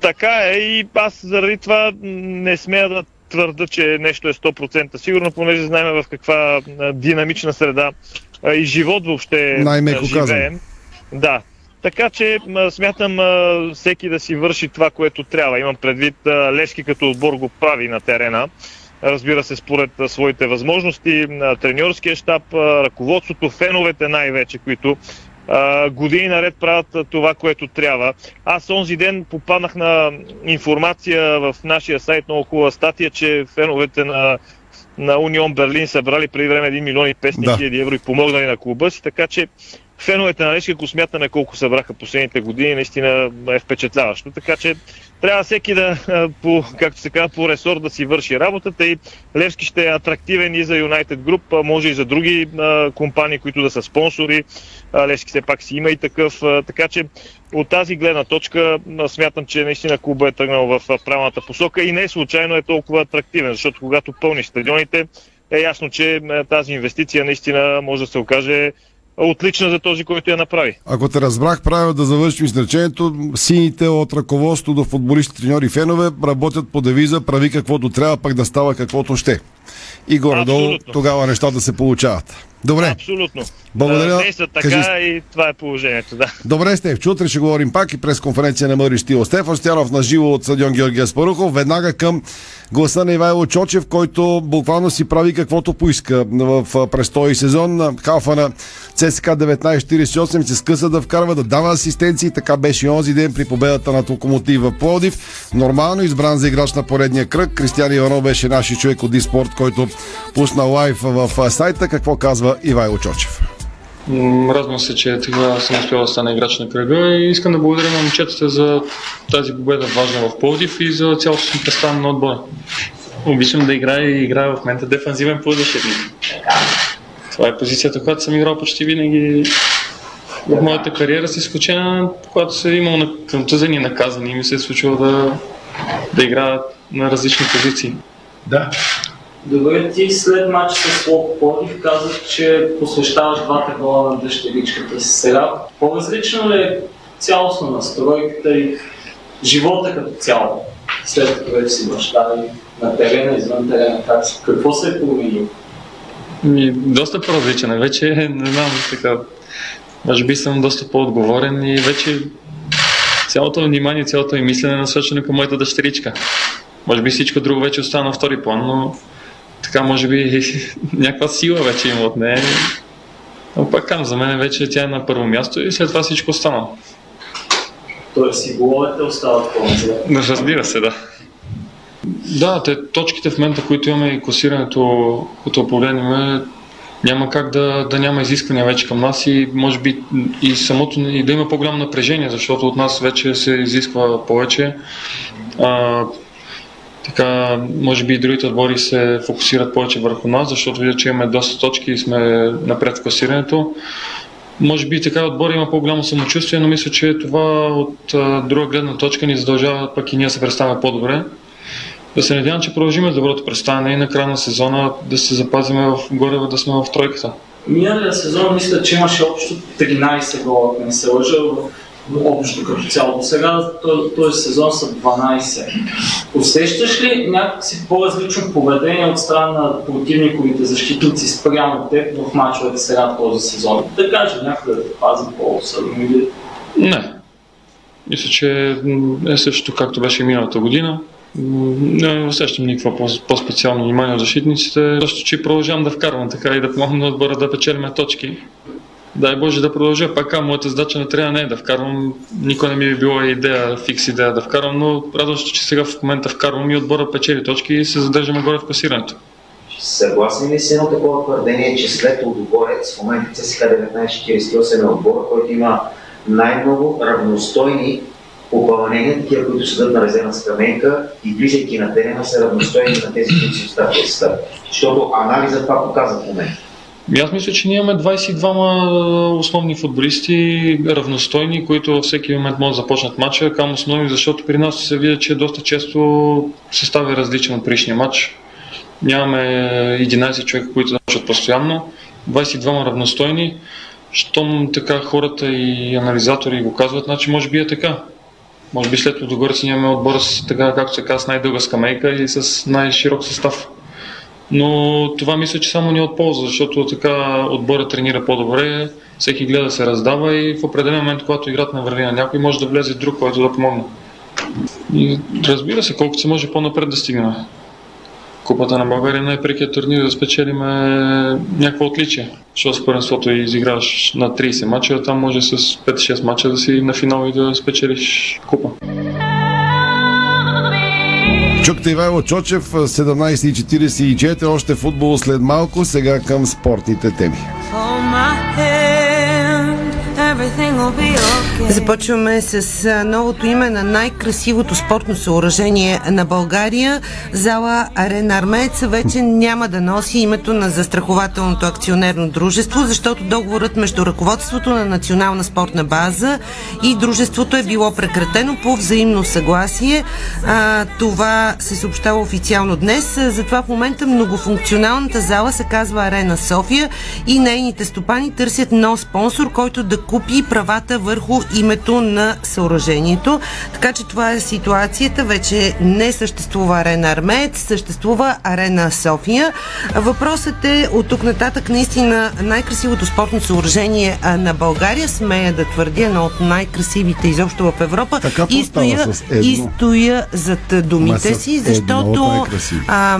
Така е и аз заради това не смея да твърда, че нещо е 100% сигурно, понеже знаем в каква динамична среда и живот въобще Най-меко живеем. Да. Така че смятам всеки да си върши това, което трябва. Имам предвид Левски като отбор го прави на терена. Разбира се, според своите възможности, треньорския щаб, ръководството, феновете най-вече, които години наред правят това, което трябва. Аз онзи ден попаднах на информация в нашия сайт, много хубава статия, че феновете на на Унион Берлин събрали преди време 1 милион и 500 хиляди евро и помогнали на клуба си, така че феновете на Лешки, ако смятаме колко събраха последните години, наистина е впечатляващо. Така че трябва всеки да, по, както се казва, по ресор да си върши работата и Левски ще е атрактивен и за United Group, може и за други компании, които да са спонсори. Левски все пак си има и такъв. Така че от тази гледна точка смятам, че наистина клуба е тръгнал в правилната посока и не е случайно е толкова атрактивен, защото когато пълни стадионите, е ясно, че тази инвестиция наистина може да се окаже отлична за този, който я направи. Ако те разбрах правилно да завършим изречението, сините от ръководство до футболисти, треньори фенове работят по девиза прави каквото трябва, пък да става каквото ще. И горе-долу тогава нещата се получават. Добре. Абсолютно. Благодаря. Действат така Кажи- и това е положението, да. Добре, Стев, утре ще говорим пак и през конференция на Мъри Стил. Стефан Стянов на живо от стадион Георгия Спарухов. Веднага към гласа на Ивайло Чочев, който буквално си прави каквото поиска в престои сезон. Халфа на ЦСК 1948 се скъса да вкарва, да дава асистенции. Така беше и онзи ден при победата на Локомотив в Пловдив. Нормално избран за играч на поредния кръг. Кристиан Иванов беше нашия човек от Диспорт, който пусна лайв в сайта. Какво казва Ивайло Чочев? Радвам се, че тогава съм успял да стана играч на кръга и искам да благодаря на момчетата за тази победа важна в Пловдив и за цялото си представяне на отбора. Обичам да играя и играя в момента дефанзивен полузащитник. Това е позицията, която съм играл почти винаги в моята кариера, с изключение, когато съм имал на контузени наказани и ми се е случило да, да играя на различни позиции. Да. Добре, ти след матча с Лок Пловдив казах, че посвещаваш двата гола на дъщеричката си. Сега по-различно ли е цялостно настройката и живота като цяло? След като вече си баща и на терена, извън терена, как, какво се е променило? Ми, доста по-различен е. Вече, не знам, така, може би съм доста по-отговорен и вече цялото внимание, цялото ми мислене е насочено към моята дъщеричка. Може би всичко друго вече остана на втори план, но така може би някаква сила вече има от нея. Но пак казвам, за мен вече тя е на първо място и след това всичко останало. Тоест и головете остават по-назад. Разбира се, да. Да, те точките в момента, които имаме и класирането, като погледнем, няма как да, да няма изисквания вече към нас и може би и самото и да има по-голямо напрежение, защото от нас вече се изисква повече. А, така, може би и другите отбори се фокусират повече върху нас, защото видят, че имаме доста точки и сме напред в класирането. Може би така отбор има по-голямо самочувствие, но мисля, че това от а, друга гледна точка ни задължава пък и ние се представяме по-добре. Да се надявам, че продължим с доброто представяне и на края на сезона да се запазим в горе, да сме в тройката. Миналия сезон мисля, че имаше общо 13 гола, ако не се лъжа, общо като цяло. Сега то- този сезон са 12. Усещаш ли някакси по-различно поведение от страна на противниковите защитници спрямо теб в мачовете сега този сезон? Да кажа някой да пази по-особено или... Не. Мисля, че е също както беше миналата година. Не усещам никакво по- по-специално внимание от защитниците, защото че продължавам да вкарвам така и да помогна на отбора да печелиме точки. Дай Боже да продължа. Пак казвам, моята задача не трябва не е да вкарвам. Никой не ми е била идея, фикс идея да вкарвам, но радвам се, че сега в момента вкарвам и отбора печели точки и се задържаме горе в класирането. Съгласен ли си едно такова твърдение, че след Лудогорец в момента ЦСКА 1948 е отбора, който има най-много равностойни попълнения, такива, които седат на резервна скамейка и влизайки на терена са равностойни на тези, които оставят в. Защото анализа това показва в момента. Аз мисля, че ние имаме 22 основни футболисти, равностойни, които във всеки момент могат да започнат матча. Кам основни, защото при нас се вижда, че доста често състав е различен от предишния матч. Нямаме 11 човека, които да учат постоянно. 22 равностойни. Щом така хората и анализатори го казват, значи може би е така. Може би след Лудогорец нямаме отбора с, така, както се казва, с най-дълга скамейка и с най-широк състав. Но това мисля, че само ни е от полза, защото така отбора тренира по-добре, всеки гледа да се раздава и в определен момент, когато играта не върви на някой, може да влезе друг, който да помогне. И разбира се, колкото се може по-напред да стигнем. Купата на България е най-прекият турнир да спечелим някакво отличие. Защото с първенството изиграваш на 30 мача, там може с 5-6 мача да си на финал и да спечелиш купа. Чукте Ивайло Чочев, 17.44, още футбол след малко, сега към спортните теми. Започваме с новото име на най-красивото спортно съоръжение на България. Зала Арена Армеец вече няма да носи името на застрахователното акционерно дружество, защото договорът между ръководството на Национална спортна база и дружеството е било прекратено по взаимно съгласие. А, това се съобщава официално днес. Затова в момента многофункционалната зала се казва Арена София и нейните стопани търсят нов спонсор, който да купи правата върху името на съоръжението. Така че това е ситуацията. Вече не съществува Арена Армеец, съществува Арена София. Въпросът е от тук нататък наистина най-красивото спортно съоръжение на България. Смея да твърдя, едно от най-красивите изобщо в Европа. Така и, стоя, и стоя зад думите си, защото а,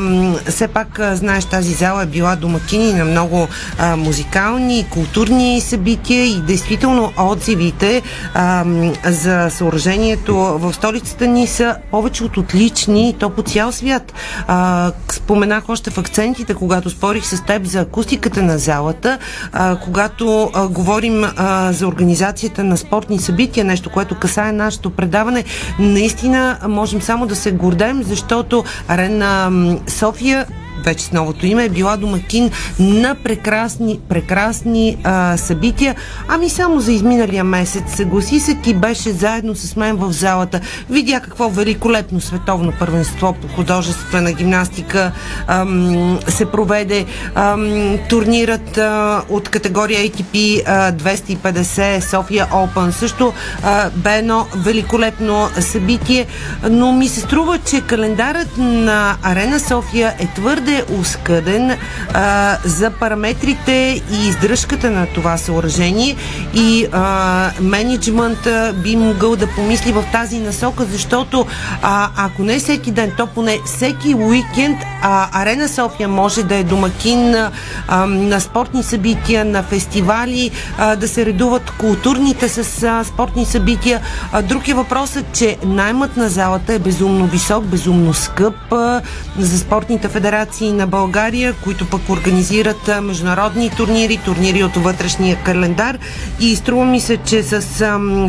все пак, знаеш, тази зала е била домакини на много а, музикални, културни събития и действително отзивите а, за съоръжението в столицата ни са повече от отлични и то по цял свят. А, споменах още в акцентите, когато спорих с теб за акустиката на залата, а, когато а, говорим а, за организацията на спортни събития, нещо, което касае нашето предаване, наистина можем само да се гордеем, защото Арена София вече с новото име, е била домакин на прекрасни, прекрасни а, събития. Ами само за изминалия месец, съгласи се, ти беше заедно с мен в залата. Видя какво великолепно световно първенство по художествена гимнастика ам, се проведе. Ам, турнирът а, от категория ATP а, 250 София Open също а, бе едно великолепно събитие, но ми се струва, че календарът на Арена София е твърде бъде оскъден а, за параметрите и издръжката на това съоръжение и а, менеджмента би могъл да помисли в тази насока, защото а, ако не всеки ден, то поне всеки уикенд а, Арена София може да е домакин а, на спортни събития, на фестивали, а, да се редуват културните с а, спортни събития. А, друг е въпросът, че наймът на залата е безумно висок, безумно скъп а, за спортните федерации федерации на България, които пък организират международни турнири, турнири от вътрешния календар и струва ми се, че с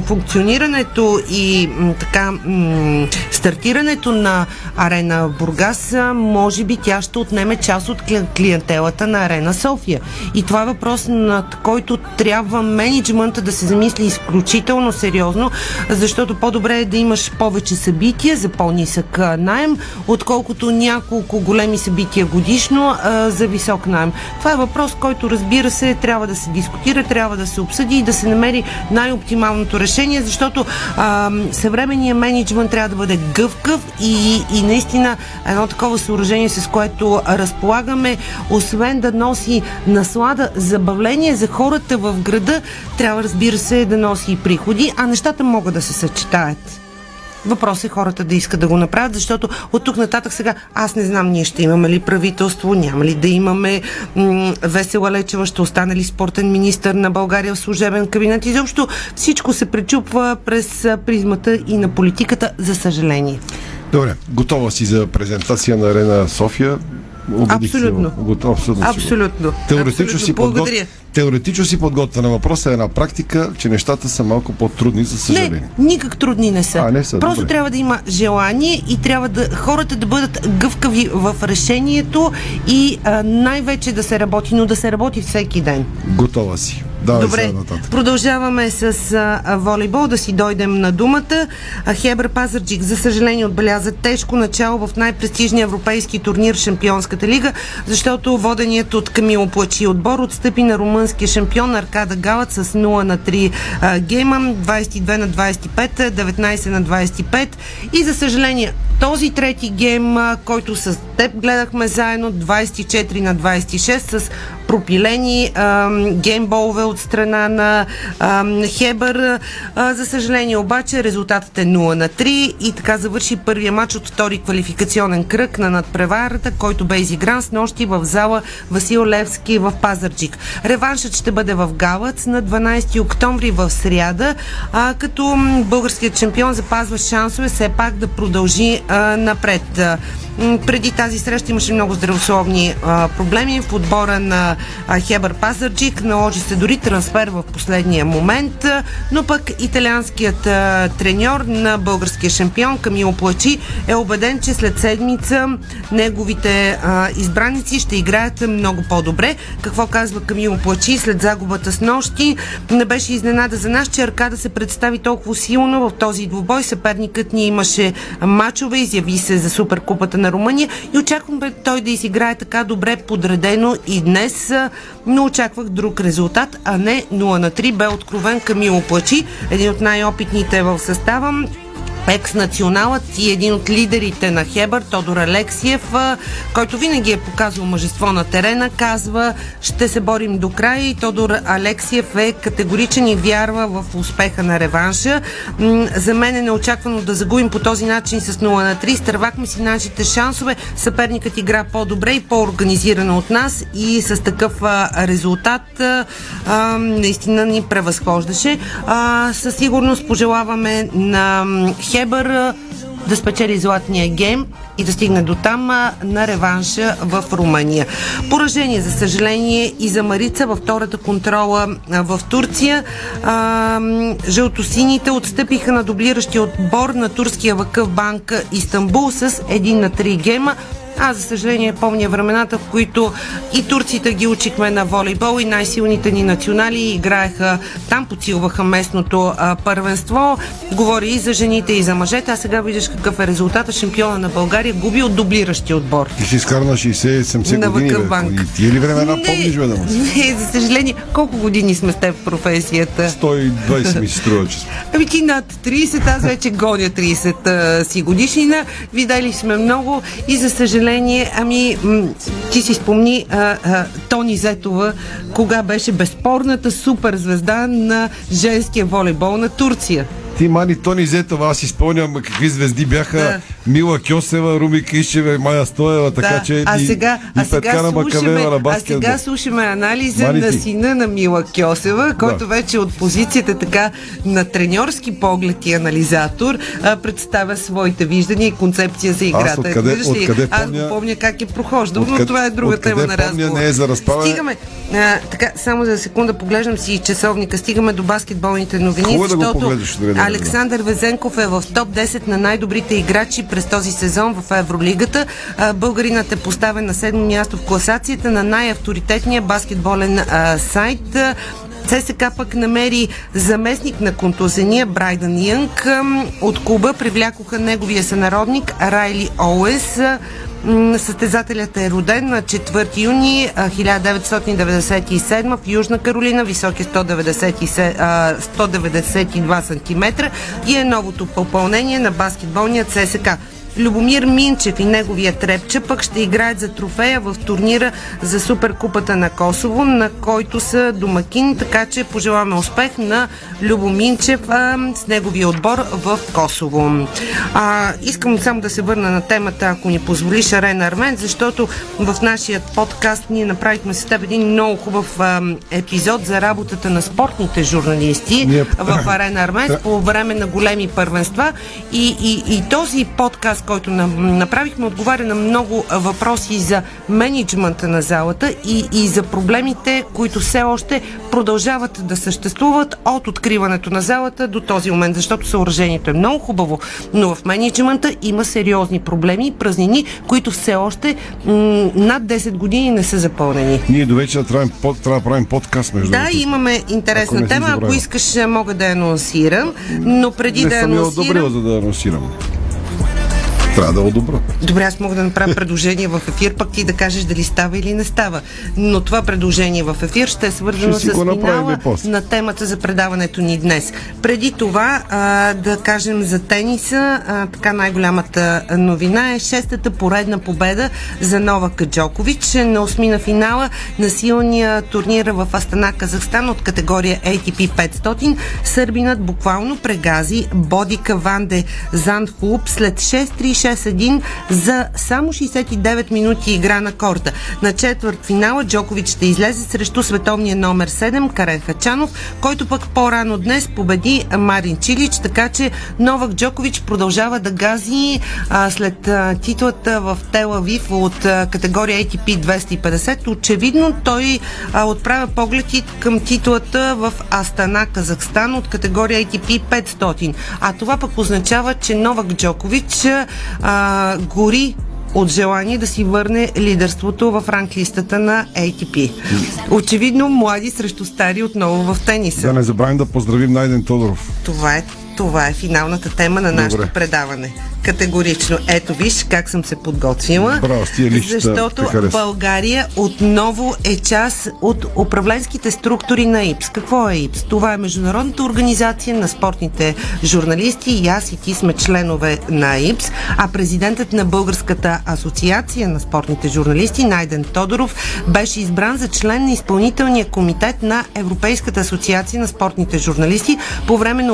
функционирането и така стартирането на арена Бургас, може би тя ще отнеме част от клиентелата на арена София. И това е въпрос, над който трябва менеджмента да се замисли изключително сериозно, защото по-добре е да имаш повече събития за по-нисък найем, отколкото няколко големи събития събития годишно а, за висок найем. Това е въпрос, който разбира се трябва да се дискутира, трябва да се обсъди и да се намери най-оптималното решение, защото а, съвременният менеджмент трябва да бъде гъвкав и, и наистина едно такова съоръжение, с което разполагаме, освен да носи наслада, забавление за хората в града, трябва разбира се да носи и приходи, а нещата могат да се съчетаят. Въпрос е хората да искат да го направят, защото от тук нататък сега аз не знам ние ще имаме ли правителство, няма ли да имаме м- Весела Лечева, ще остане ли спортен министр на България в служебен кабинет. Изобщо всичко се пречупва през призмата и на политиката, за съжаление. Добре, готова си за презентация на Арена София. Абсолютно. Готов, абсолютно. Абсолютно. Теоретично. Си. Благодаря. Теоретично си подготвена. Въпросът е на практика, че нещата са малко по-трудни, за съжаление. Не, никак трудни не са. А, не са Просто добре. трябва да има желание и трябва да хората да бъдат гъвкави в решението и а, най-вече да се работи, но да се работи всеки ден. Готова си. Давай Добре, продължаваме с а, волейбол, да си дойдем на думата. А, Хебър Пазарджик, за съжаление, отбеляза тежко начало в най-престижния европейски турнир Шампионската лига, защото воденият от Камило Плачи отбор отстъпи на румънския шампион Аркада Галът с 0 на 3 а, гейма, 22 на 25, 19 на 25 и за съжаление този трети гейм, който с теб гледахме заедно, 24 на 26 с пропилени геймболове от страна на Хебър. За съжаление обаче резултатът е 0 на 3 и така завърши първия матч от втори квалификационен кръг на надпреварата, който бе изигран с нощи в зала Васил Левски в Пазарджик. Реваншът ще бъде в Галъц на 12 октомври в сряда, а, като българският чемпион запазва шансове все пак да продължи а, напред. Преди тази среща имаше много здравословни а, проблеми в отбора на а, Хебър Пазарджик. Наложи се дори трансфер в последния момент, но пък италианският а, треньор на българския шампион Камило Плачи е убеден, че след седмица неговите а, избраници ще играят много по-добре. Какво казва Камило Плачи след загубата с нощи? Не беше изненада за нас, че Аркада се представи толкова силно в този двубой. Съперникът ни имаше мачове, изяви се за Суперкупата на Румъния и очаквам той да изиграе така добре подредено и днес, но очаквах друг резултат, а не 0 на 3. Бе откровен Камило Плачи, един от най-опитните в състава екс-националът и един от лидерите на Хебър, Тодор Алексиев, който винаги е показвал мъжество на терена, казва ще се борим до края и Тодор Алексиев е категоричен и вярва в успеха на реванша. За мен е неочаквано да загубим по този начин с 0 на 3. Стървахме си нашите шансове. Съперникът игра по-добре и по-организирано от нас и с такъв резултат наистина ни превъзхождаше. Със сигурност пожелаваме на да спечели златния гейм и да стигне до там на реванша в Румъния. Поражение, за съжаление, и за Марица във втората контрола в Турция. А, жълтосините отстъпиха на дублиращия отбор на турския въкъв банк Истанбул с 1 на 3 гейма. Аз, за съжаление, помня времената, в които и турците ги учихме на волейбол и най-силните ни национали играеха там, подсилваха местното а, първенство. Говори и за жените, и за мъжете. А сега виждаш какъв е резултата. Шампиона на България губи от дублиращия отбор. Ти си изкарна 60-70 на години, бе. банк. И тия ли времена помниш, бе, да му? Не, за съжаление. Колко години сме с теб в професията? 120 ми се струва, че. Ами ти над 30, аз вече гоня 30 а, си годишнина. Видали сме много и за съжаление съжаление, ами ти си спомни а, а, Тони Зетова, кога беше безспорната суперзвезда на женския волейбол на Турция. Ти, Мани, Тони Зетова, аз си спомням какви звезди бяха Да. Мила Кьосева, Руми Кишева и Майя Стоева, така да, че а и, сега, и а сега Петкана Макавева на слушаме, а баскетбол. сега слушаме анализа Мани на сина на Мила Кьосева, който вече от позицията така на треньорски поглед и анализатор а, представя своите виждания и концепция за играта. откъде- Виждаш ли, откъде аз помня- го помня как е прохождал, но това е друга тема на разговор. не е за разправяне. Стигаме, а, така, само за секунда поглеждам си часовника, стигаме до баскетболните новини, Хубаво е да защото добре, добре, Александър Везенков е в топ 10 на най-добрите играчи през този сезон в Евролигата. Българинът е поставен на седмо място в класацията на най-авторитетния баскетболен сайт. ЦСК пък намери заместник на контузения Брайдън Янг. От клуба привлякоха неговия сънародник Райли Оуес. Състезателят е роден на 4 юни а, 1997 в Южна Каролина, висок е 197, а, 192 см и е новото попълнение на баскетболния ЦСК. Любомир Минчев и неговия Трепче пък ще играят за трофея в турнира за Суперкупата на Косово, на който са домакини, така че пожелаваме успех на Любо Минчев а, с неговия отбор в Косово. А, искам само да се върна на темата, ако ни позволиш, Арена Армен, защото в нашия подкаст ние направихме с теб един много хубав а, епизод за работата на спортните журналисти Ние- в Арена Армен по време на големи първенства и, и, и този подкаст, който на, направихме, отговаря на много въпроси за менеджмента на залата и, и за проблемите, които все още продължават да съществуват от откриването на залата до този момент, защото съоръжението е много хубаво, но в менеджмента има сериозни проблеми и празнини, които все още м- над 10 години не са запълнени. Ние до вечера трябва, под, трябва да правим подкаст между Да, имаме Ако интересна не си тема. Ако искаш, мога да я анонсирам, но преди Не да я съм я анонсирам... одобрил, за да анонсирам. Трябва да одобрят. Добре, аз мога да направя предложение в ефир, пък ти да кажеш дали става или не става. Но това предложение в ефир ще е свързано Ще с финала на темата за предаването ни днес. Преди това а, да кажем за тениса, а, така най-голямата новина е шестата поредна победа за Новак Джокович на осмина финала на силния турнир в Астана, Казахстан от категория ATP 500. Сърбинът буквално прегази Бодика Ванде Зандхулп след 6-3-6-1 за само 69 минути игра на корта. На четвърт финала Джокович ще излезе срещу световния номер 7 Карен Хачанов, който пък по-рано днес победи Марин Чилич, така че Новак Джокович продължава да гази а, след а, титлата в Телавив от а, категория ATP 250. Очевидно той а, отправя поглед и към титлата в Астана, Казахстан от категория ATP 500. А това пък означава, че Новак Джокович а, гори от желание да си върне лидерството в ранглистата на ATP. Очевидно, млади срещу стари отново в тениса. Да не забравим да поздравим Найден Тодоров. Това е, това е финалната тема на нашето Добре. предаване. Категорично. Ето виж как съм се подготвила. Браво, с тия листчета защото. България отново е част от управленските структури на ИПС. Какво е ИПС? Това е Международната организация на спортните журналисти и аз и ти сме членове на ИПС, а президентът на Българската асоциация на спортните журналисти Найден Тодоров беше избран за член на изпълнителния комитет на Европейската асоциация на спортните журналисти по време на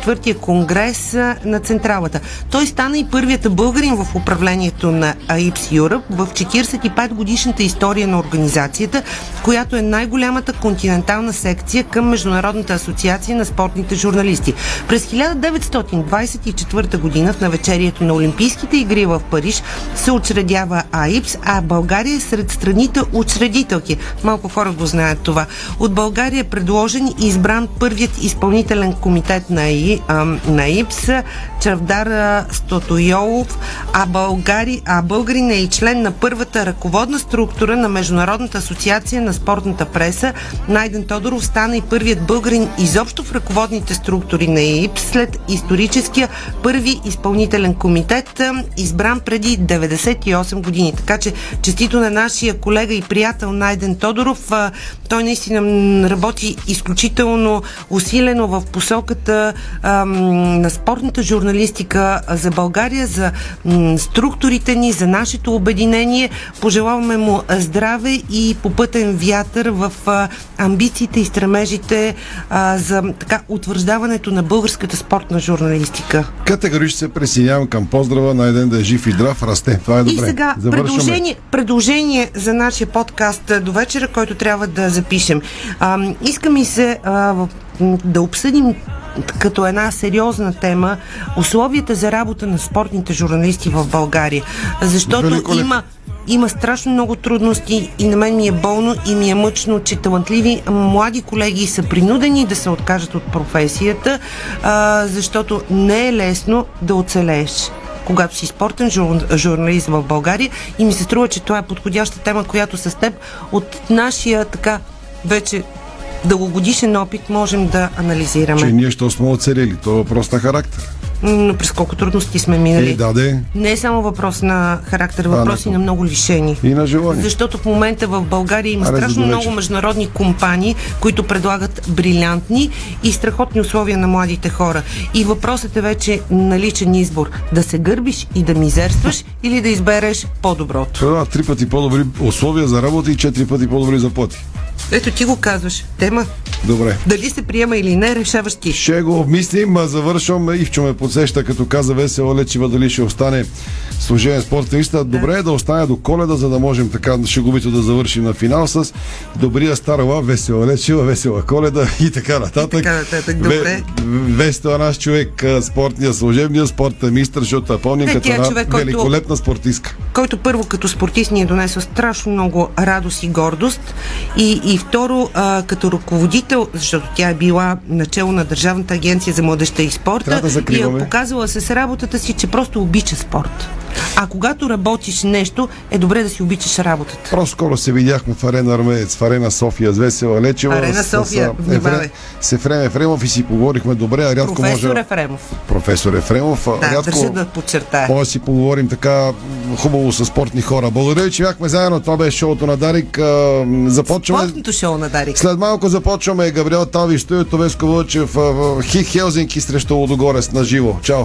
84-я конгрес на Централата. Той стана и първият българин в управлението на АИПС Юръп в 45 годишната история на организацията, която е най-голямата континентална секция към Международната асоциация на спортните журналисти. През 1924 година в навечерието на Олимпийските игри в Париж се учредява АИПС, а България е сред страните учредителки. Малко хора го знаят това. От България е предложен и избран първият изпълнителен комитет на, На ИПС Чавдар Стотойолов, а, Българи, а българин е и член на първата ръководна структура на Международната асоциация на спортната преса. Найден Тодоров стана и първият българин изобщо в ръководните структури на ИПС след историческия първи изпълнителен комитет, избран преди 98 години. Така че честито на нашия колега и приятел Найден Тодоров. Той наистина работи изключително усилено в посоката ам, на спортната журналистика за България, за м, структурите ни, за нашето обединение. Пожелаваме му здраве и попътен вятър в а, амбициите и стремежите а, за така утвърждаването на българската спортна журналистика. Категорично се присъединявам към поздрава. Найден да е жив и здрав. Расте. Това е добре. И сега Завършваме. предложение, предложение за нашия подкаст до вечера, който трябва да запишем. А, иска ми се а, да обсъдим като една сериозна тема условията за работа на спортните журналисти в България. Защото има има страшно много трудности и на мен ми е болно и ми е мъчно, че талантливи млади колеги са принудени да се откажат от професията, а, защото не е лесно да оцелееш когато си спортен жур, журналист в България и ми се струва, че това е подходяща тема, която с теб от нашия така вече дългогодишен опит можем да анализираме. Че ние ще сме оцелели. Това е въпрос на характер. Но през колко трудности сме минали. И даде. Не е само въпрос на характер, А, въпрос не. и на много лишени. И на желание. Защото в момента в България има Аре, страшно много международни компании, които предлагат брилянтни и страхотни условия на младите хора. И въпросът е вече наличен избор. Да се гърбиш и да мизерстваш или да избереш по-доброто. Това три пъти по-добри условия за работа и четири пъти по-добри заплати. Ето ти го казваш. Тема. Добре. Дали се приема или не, решаваш ти. Ще го обмислим, а завършвам. Ивчо ме подсеща, като каза Весела Лечева, дали ще остане служебен спортист. Добре е да остане до коледа, за да можем така шеговито да завършим на финал с добрия стар лав, Весела Лечева, Весела коледа и така нататък. Така нататък, добре. Весела наш човек, спортния, служебния спорт, мистър, защото помним Не, като е човек, който- великолепна спортистка. Който първо като спортист ни е донесъл страшно много радост и гордост и, и второ а, като ръководител, защото тя е била начало на Държавната агенция за младеща и спорта да и е показала с работата си, че просто обича спорт. А когато работиш нещо, е добре да си обичаш работата. Просто скоро се видяхме в Арена Армеец, в Арена София с Весела Лечева. Арена София, с, Ефре, с Ефрем Ефремов и си поговорихме добре, а рядко Професор може... Ефремов. Професор Ефремов. Да, рядко държа да подчертая. може да си поговорим така хубаво с спортни хора. Благодаря ви, че бяхме заедно. Това беше шоуто на Дарик. Започваме... Спортното шоу на Дарик. След малко започваме Габриел Талви, студиото Веско Вълчев, Хит Хелзинки срещу Лодогорец на живо. Чао!